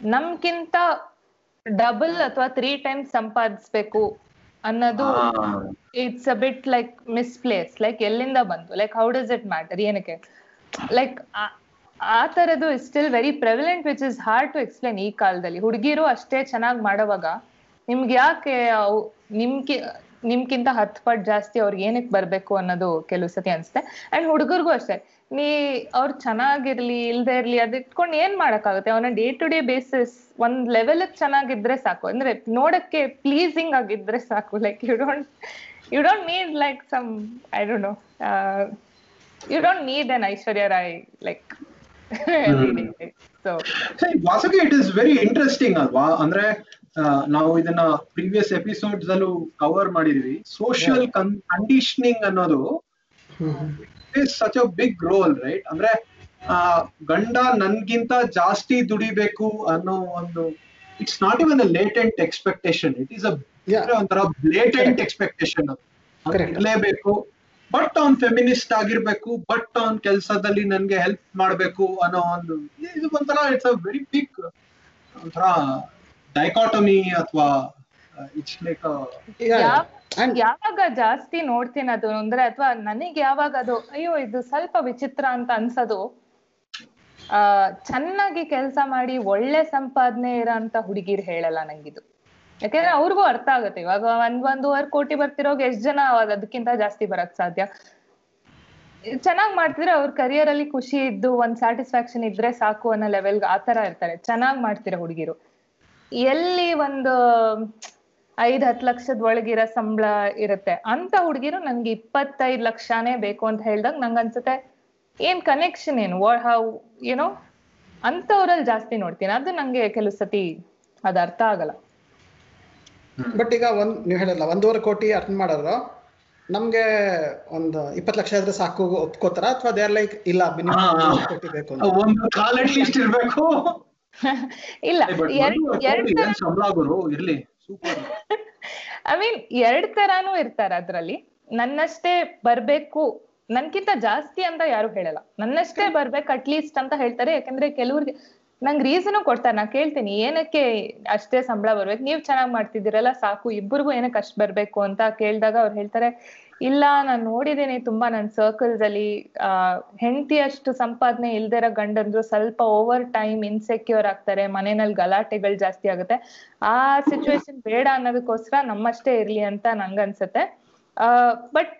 ನಮ್ಗಿಂತ ಡಬಲ್ ಅಥವಾ ತ್ರೀ ಟೈಮ್ಸ್ ಸಂಪಾದಿಸ್ಬೇಕು ಅನ್ನೋದು it's a bit like misplace like ಎಲ್ಲಿಂದ ಬಂತು like how does it matter ಏನಕ್ಕೆ? ಲೈಕ್ ಆ ತರದ್ದು is still very prevalent which is hard to explain ಈ ಕಾಲದಲ್ಲಿ. ಹುಡುಗಿರು ಅಷ್ಟೇ ಚೆನ್ನಾಗಿ ಮಾಡೋವಾಗ ನಿಮ್ಗೆ ಯಾಕೆ ನಿಮ್ಗೆ ನಿಮ್ಕಿಂತ ಹತ್ತು ಪಟ್ ಜಾಸ್ತಿ ಅವ್ರಿಗೆ ಏನಕ್ಕೆ ಬರ್ಬೇಕು ಅನ್ನೋದು ಕೆಲವು ಸತಿ ಅನ್ಸುತ್ತೆ. ಅಂಡ್ ಹುಡುಗರಿಗೂ ಅಷ್ಟೇ. ನೀ ಅವ್ರು ಚೆನ್ನಾಗಿರ್ಲಿ ಇಲ್ದೇ ಇರ್ಲಿ ಅದ್ ಇಟ್ಕೊಂಡು ಏನ್ ಮಾಡಕ್ಕಾಗುತ್ತೆ? ಅವನ ಡೇ ಟು ಡೇ ಬೇಸಿಸ್ ಒಂದ್ ಲೆವೆಲ್ ಚೆನ್ನಾಗಿದ್ರೆ ಸಾಕು. ಅಂದ್ರೆ ನೋಡಕ್ಕೆ ಪ್ಲೀಸಿಂಗ್ ಆಗಿದ್ರೆ ಸಾಕು. Like you don't you don't need like some I don't know you don't need an Aishwarya Rai like so ವಾಸಗೆ it is very interesting ಅಲ್ವಾ? ಅಂದ್ರೆ ನಾವು ಇದನ್ನ ಪ್ರೀವಿಯಸ್ ಎಪಿಸೋಡ್ಸ್ ಅಲ್ಲೂ ಕವರ್ ಮಾಡಿದ್ವಿ. ಸೋಷಿಯಲ್ ಕಂಡೀಷನಿಂಗ್ ಅನ್ನೋದು is such a big role right ಅಂದ್ರೆ ಆ ಗಂಡ ನನ್ಗಿಂತ ಜಾಸ್ತಿ ದುಡಿಬೇಕು ಅನ್ನೋ ಒಂದು it's not even a latent expectation it is. ಒಂಥರ ಲೇಟೆಂಟ್ ಎಕ್ಸ್ಪೆಕ್ಟೇಷನ್ ಅದು. ಇರಲೇಬೇಕು ಬಟ್ ಅವ್ನ್ ಫೆಮಿನಿಸ್ಟ್ ಆಗಿರ್ಬೇಕು ಬಟ್ ಅವ್ನ್ ಕೆಲ್ಸದಲ್ಲಿ ನನ್ಗೆ ಹೆಲ್ಪ್ ಮಾಡ್ಬೇಕು ಅನ್ನೋ ಒಂದು ಇದು ಒಂಥರ ಇಟ್ಸ್ ಅ ವೆರಿ ಬಿಗ್ ಒಂಥರ ಡೈಕಾಟಮಿ ಅಥವಾ ಇಟ್ಸ್ ಲೈಕ್ ಯಾವ- ಅಂಡ್ ಯಾವಾಗ ಜಾಸ್ತಿ ನೋಡ್ತೀನಿ ಅದು ಅಂದ್ರೆ ಅಥವಾ ನನಗೆ ಯಾವಾಗ ಅದು, ಅಯ್ಯೋ, ಇದು ಸ್ವಲ್ಪ ವಿಚಿತ್ರ ಅಂತ ಅನ್ಸೋದು. ಆ, ಚೆನ್ನಾಗಿ ಕೆಲಸ ಮಾಡಿ ಒಳ್ಳೆ ಸಂಪಾದನೆ ಇರೋಂತ ಹುಡುಗಿರ್ ಹೇಳಲ್ಲ ನಂಗಿದು. ಯಾಕಂದ್ರೆ ಅವ್ರಿಗೂ ಅರ್ಥ ಆಗುತ್ತೆ. ಇವಾಗ ಒಂದ್ ಒಂದೂವರೆ ಕೋಟಿ ಬರ್ತಿರೋಗ್ ಎಷ್ಟ್ ಜನ ಅದಕ್ಕಿಂತ ಜಾಸ್ತಿ ಬರಕ್ ಸಾಧ್ಯ? ಚೆನ್ನಾಗ್ ಮಾಡ್ತಿದ್ರೆ ಅವ್ರ ಕರಿಯರ್ ಅಲ್ಲಿ ಖುಷಿ ಇದ್ದು ಒಂದ್ ಸ್ಯಾಟಿಸ್ಫ್ಯಾಕ್ಷನ್ ಇದ್ರೆ ಸಾಕು ಅನ್ನೋ ಲೆವೆಲ್ ಆತರ ಇರ್ತಾರೆ. ಚೆನ್ನಾಗ್ ಮಾಡ್ತಿರೋ ಹುಡುಗಿರು. ಎಲ್ಲಿ ಒಂದು ಐದ್ ಹತ್ ಲಕ್ಷದ ಒಳಗಿರೋ ಸಂಬಳ ಇರುತ್ತೆ. ಅಂತ ಹುಡುಗಿರು ನನ್ಗೆ ಇಪ್ಪತ್ತೈದ್ ಲಕ್ಷನೇ ಬೇಕು ಅಂತ ಹೇಳ್ದಾಗ ನಂಗ್ ಅನ್ಸುತ್ತೆ. ಏನ್ ಕನೆಕ್ಷನ್ ಏನು? ಹೌ ಏನೋ ಅಂತವ್ರಲ್ಲಿ ಜಾಸ್ತಿ ನೋಡ್ತೀನಿ. ಅದು ನಂಗೆ ಕೆಲವು ಸತಿ ಅದ್ ಅರ್ಥ ಆಗಲ್ಲ. ಬಟ್ ಈಗ ಒಂದ್ ನೀವು ಹೇಳಲ್ಲ ಒಂದೂವರೆ ಕೋಟಿ ಅರ್ನ್ ಮಾಡೋರು ನಮ್ಗೆ ಒಂದು ಇಪ್ಪತ್ತು ಲಕ್ಷ ಇದ್ರೆ ಸಾಕು ಒಪ್ಕೋತಾರ? ಅಥವಾ ದೇ ಆರ್ ಲೈಕ್ ಇಲ್ಲ. ಮಿನಿಮಮ್ ಕೋಟಿ ಬೇಕು ಅಂತ. ಒಂದು ಕಾಲ್ ಅಟ್ ಲೀಸ್ಟ್ ಇರ್ಬೇಕು. ಇಲ್ಲ ಎರಡು ಸಂಬಳ ಇರ್ಲಿ. ಐ ಮೀನ್ ಎರಡ್ ತರಾನು ಇರ್ತಾರೆ ಅದ್ರಲ್ಲಿ. ನನ್ನಷ್ಟೇ ಬರ್ಬೇಕು, ನನ್ಕಿಂತ ಜಾಸ್ತಿ ಅಂತ ಯಾರು ಹೇಳಲ್ಲ. ನನ್ನಷ್ಟೇ ಬರ್ಬೇಕು ಅಟ್ಲೀಸ್ಟ್ ಅಂತ ಹೇಳ್ತಾರೆ. ಯಾಕಂದ್ರೆ ಕೆಲವ್ರಿಗೆ ನಂಗ್ ರೀಸನ್ ಕೊಡ್ತಾರೆ. ನಾ ಕೇಳ್ತೀನಿ, ಏನಕ್ಕೆ ಅಷ್ಟೇ ಸಂಬಳ ಬರ್ಬೇಕು? ನೀವ್ ಚೆನ್ನಾಗ್ ಮಾಡ್ತಿದ್ದೀರಲ್ಲ, ಸಾಕು. ಇಬ್ಬರಿಗೂ ಏನಕ್ಕೆ ಅಷ್ಟ್ ಬರ್ಬೇಕು ಅಂತ ಕೇಳಿದಾಗ ಅವ್ರು ಹೇಳ್ತಾರೆ ಇಲ್ಲ, ನಾನ್ ನೋಡಿದ್ದೀನಿ ತುಂಬಾ ನನ್ ಸರ್ಕಲ್ಸ್ ಅಲ್ಲಿ. ಆ ಹೆಂಡತಿಯಷ್ಟು ಸಂಪಾದನೆ ಇಲ್ದಿರೋ ಗಂಡಂದ್ರು ಸ್ವಲ್ಪ ಓವರ್ ಟೈಮ್ ಇನ್ಸೆಕ್ಯೂರ್ ಆಗ್ತಾರೆ ಮನೆಯಲ್ಲಿ ಗಲಾಟೆಗಳು ಜಾಸ್ತಿ ಆಗುತ್ತೆ. ಆ ಸಿಚುವೇಶನ್ ಬೇಡ ಅನ್ನೋದಕ್ಕೋಸ್ಕರ ನಮ್ಮಷ್ಟೇ ಇರ್ಲಿ ಅಂತ ನಂಗನ್ಸುತ್ತೆ. ಆ ಬಟ್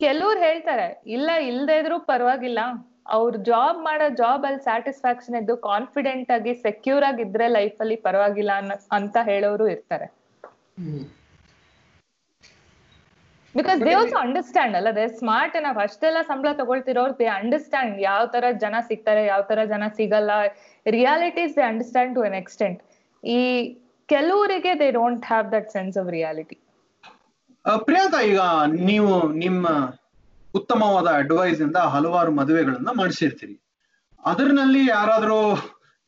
ಕೆಲವ್ರು ಹೇಳ್ತಾರೆ, ಇಲ್ಲ, ಇಲ್ದೆ ಇದ್ರು ಪರವಾಗಿಲ್ಲ. ಅವ್ರ ಜಾಬ್ ಮಾಡೋ ಜಾಬ್ ಅಲ್ಲಿ ಸ್ಯಾಟಿಸ್ಫ್ಯಾಕ್ಷನ್ ಇದ್ದು ಕಾನ್ಫಿಡೆಂಟ್ ಆಗಿ ಸೆಕ್ಯೂರ್ ಆಗಿದ್ರೆ ಲೈಫ್ ಅಲ್ಲಿ ಪರವಾಗಿಲ್ಲ ಅಂತ ಹೇಳೋರು ಇರ್ತಾರೆ. ಬಿಕಾಸ್ ದೇ ಆಲ್ಸೋ ಅಂಡರ್ಸ್ಟ್ಯಾಂಡ್ ಅಲ್ಲ? ದೇ ಸ್ಮಾರ್ಟ್ ಏನಫ್ ಅಷ್ಟೆಲ್ಲ ಸಂಬಳ ತಗೊಳ್ತಿರೋರು ದೇ ಅಂಡರ್ಸ್ಟ್ಯಾಂಡ್ ಯಾವ ತರ ಜನ ಸಿಗ್ತಾರೆ ಯಾವ ತರ ಜನ ಸಿಗಲ್ಲ. Realities they understand to an extent ಈ ಕೆಲವರಿಗೆ they don't have that sense of reality Priyanka ಈಗ ನೀವು ನಿಮ್ಮ ಉತ್ತಮವಾದ ಅಡ್ವೈಸ್ ಇಂದ ಹಲವಾರು ಮದುವೆಗಳನ್ನ ಮಾಡಿಸಿರ್ತೀರಿ. ಅದರಲ್ಲಿ ಯಾರಾದ್ರೂ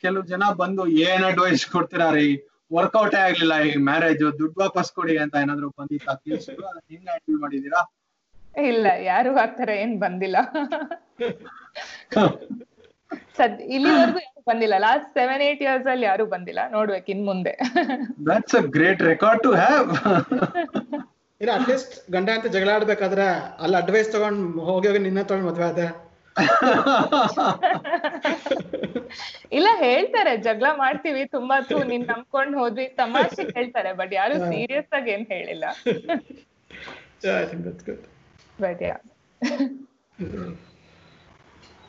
ಕೆಲವು ಜನ ಬಂದು ಏನ್ ಅಡ್ವೈಸ್ ಕೊಡ್ತೀರಾ ರೀ ವರ್ಕೌಟ್ ಆಗ್ಲಿಲ್ಲ ಈ ಮ್ಯಾರೇಜ್ ದುಡ್ಡು ವಾಪಸ್ ಕೊಡಿ ಅಂತ ಏನಾದ್ರು ಬಂದಿತ್ತ? ಕೇಸ್ ಹೆಂಗ್ ಹ್ಯಾಂಡಲ್ ಮಾಡಿದೀರಾ ಇಲ್ಲ ಯಾರು ಆಗ್ತಾರೆ ಏನ್ ಬಂದಿಲ್ಲ. ಸದ್ ಇಲ್ಲಿವರೆಗೂ ಯಾರು ಬಂದಿಲ್ಲ. ಲಾಸ್ಟ್ ಸೆವೆನ್ ಏಟ್ ಇಯರ್ಸ್ ಅಲ್ಲಿ ಯಾರು ಬಂದಿಲ್ಲ. ನೋಡ್ಬೇಕು ಇನ್ ಮುಂದೆ. That's a great record to have ಇಲ್ಲ ಅಟ್ಲೀಸ್ಟ್ ಗಂಡ ಅಂತ ಜಗಳ ಆಡ್ಬೇಕಾದ್ರೆ ಅಲ್ಲಿ ಅಡ್ವೈಸ್ ತಗೊಂಡ್ ಹೋಗಿ ಹೋಗಿ ನಿನ್ನ ತಗೊಂಡ್ ಮದ್ವೆ ಆದ ಇಲ್ಲ ಹೇಳ್ತಾರೆ ಜಗಳ ಮಾಡ್ತೀವಿ ತುಂಬಾ ತು ನೀನ್ ನಂಬ್ಕೊಂಡ್ ಹೋದ್ವಿ ತಮಾಷೆ ಹೇಳ್ತಾರೆ ಬಟ್ ಯಾರು ಸೀರಿಯಸ್ ಆಗಿ ಏನ್ ಹೇಳಿಲ್ಲ. But yeah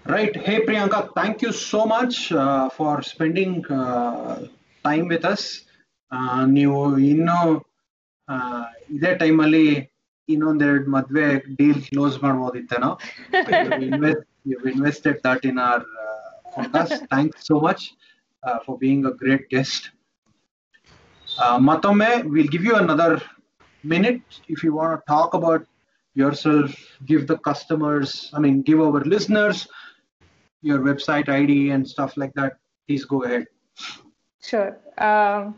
right hey Priyanka thank you so much for spending time with. Uh, ನೀವು ಇನ್ನು uh, ಇದೇ ಟೈಮಲ್ಲಿ ಇನ್ನೊಂದೆರಡು ಮದ್ವೆ deal close ಮಾಡ್ಬೋದಿತ್ತೇನೋ. you've invested that in our uh, podcast. Thanks so much uh, for being a great guest. Uh, Matome, we'll give you another minute if you want to talk about yourself, give the customers, I mean, give our listeners your website ID and stuff like that. Please go ahead. Sure. Um,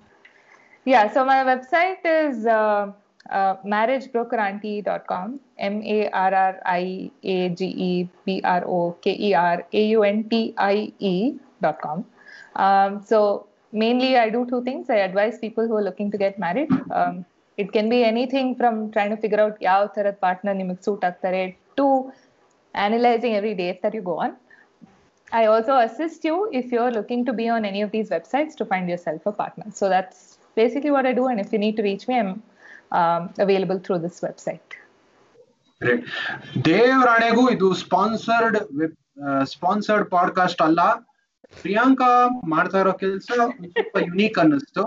yeah, so my website is uh, uh, marriagebrokeranti.com, M A R R I A G E B R O K E R A U N T I E.com. Um, so mainly I do two things. I advise people who are looking to get married. Um, it can be anything from trying to figure out ಯಾವ ಥರದ partner ನಿಮಗೆ suit ಆಗ್ತಾರೆ to analyzing every date that you go on. I also assist you if you're looking to be on any of these websites to find yourself a partner. So that's basically what I do. And if you need to reach me, I'm um, available through this website. Great ದೇವರಾಣೆಗೂ ಇದು ಸ್ಪಾನ್ಸರ್ಡ್ ಸ್ಪಾನ್ಸರ್ಡ್ ಪಾಡ್ಕಾಸ್ಟ್ ಅಲ್ಲ. ಪ್ರಿಯಾಂಕಾ ಮಾಡ್ತಾ ಇರೋ ಕೆಲಸ ಸ್ವಲ್ಪ ಯುನೀಕ್ ಅನ್ನಿಸ್ತು.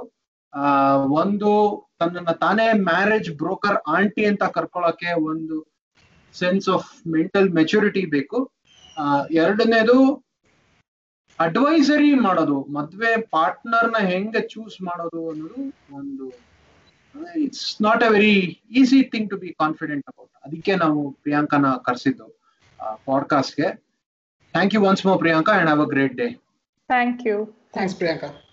ಒಂದು ತನ್ನನ್ನ ತಾನೇ ಮ್ಯಾರೇಜ್ ಬ್ರೋಕರ್ ಆಂಟಿ ಅಂತ ಕರ್ಕೊಳ್ಳೋಕೆ ಒಂದು ಸೆನ್ಸ್ ಆಫ್ ಮೆಂಟಲ್ ಮೆಚುರಿಟಿ ಬೇಕು. ಎರಡನೇದು ಅಡ್ವೈಸರಿ ಮಾಡೋದು ಮದ್ವೆ ಪಾರ್ಟ್ನರ್ನ ಹೆಂಗೆ ಚೂಸ್ ಮಾಡೋದು ಅನ್ನೋದು ಒಂದು it's not a very easy thing to be confident about ಅದಕ್ಕೆ ನಾವು ಪ್ರಿಯಾಂಕನ ಕರೆಸಿದ್ದು ಪಾಡ್ಕಾಸ್ಟ್ಗೆ thank you once more Priyanka and have a great day thank you thanks Priyanka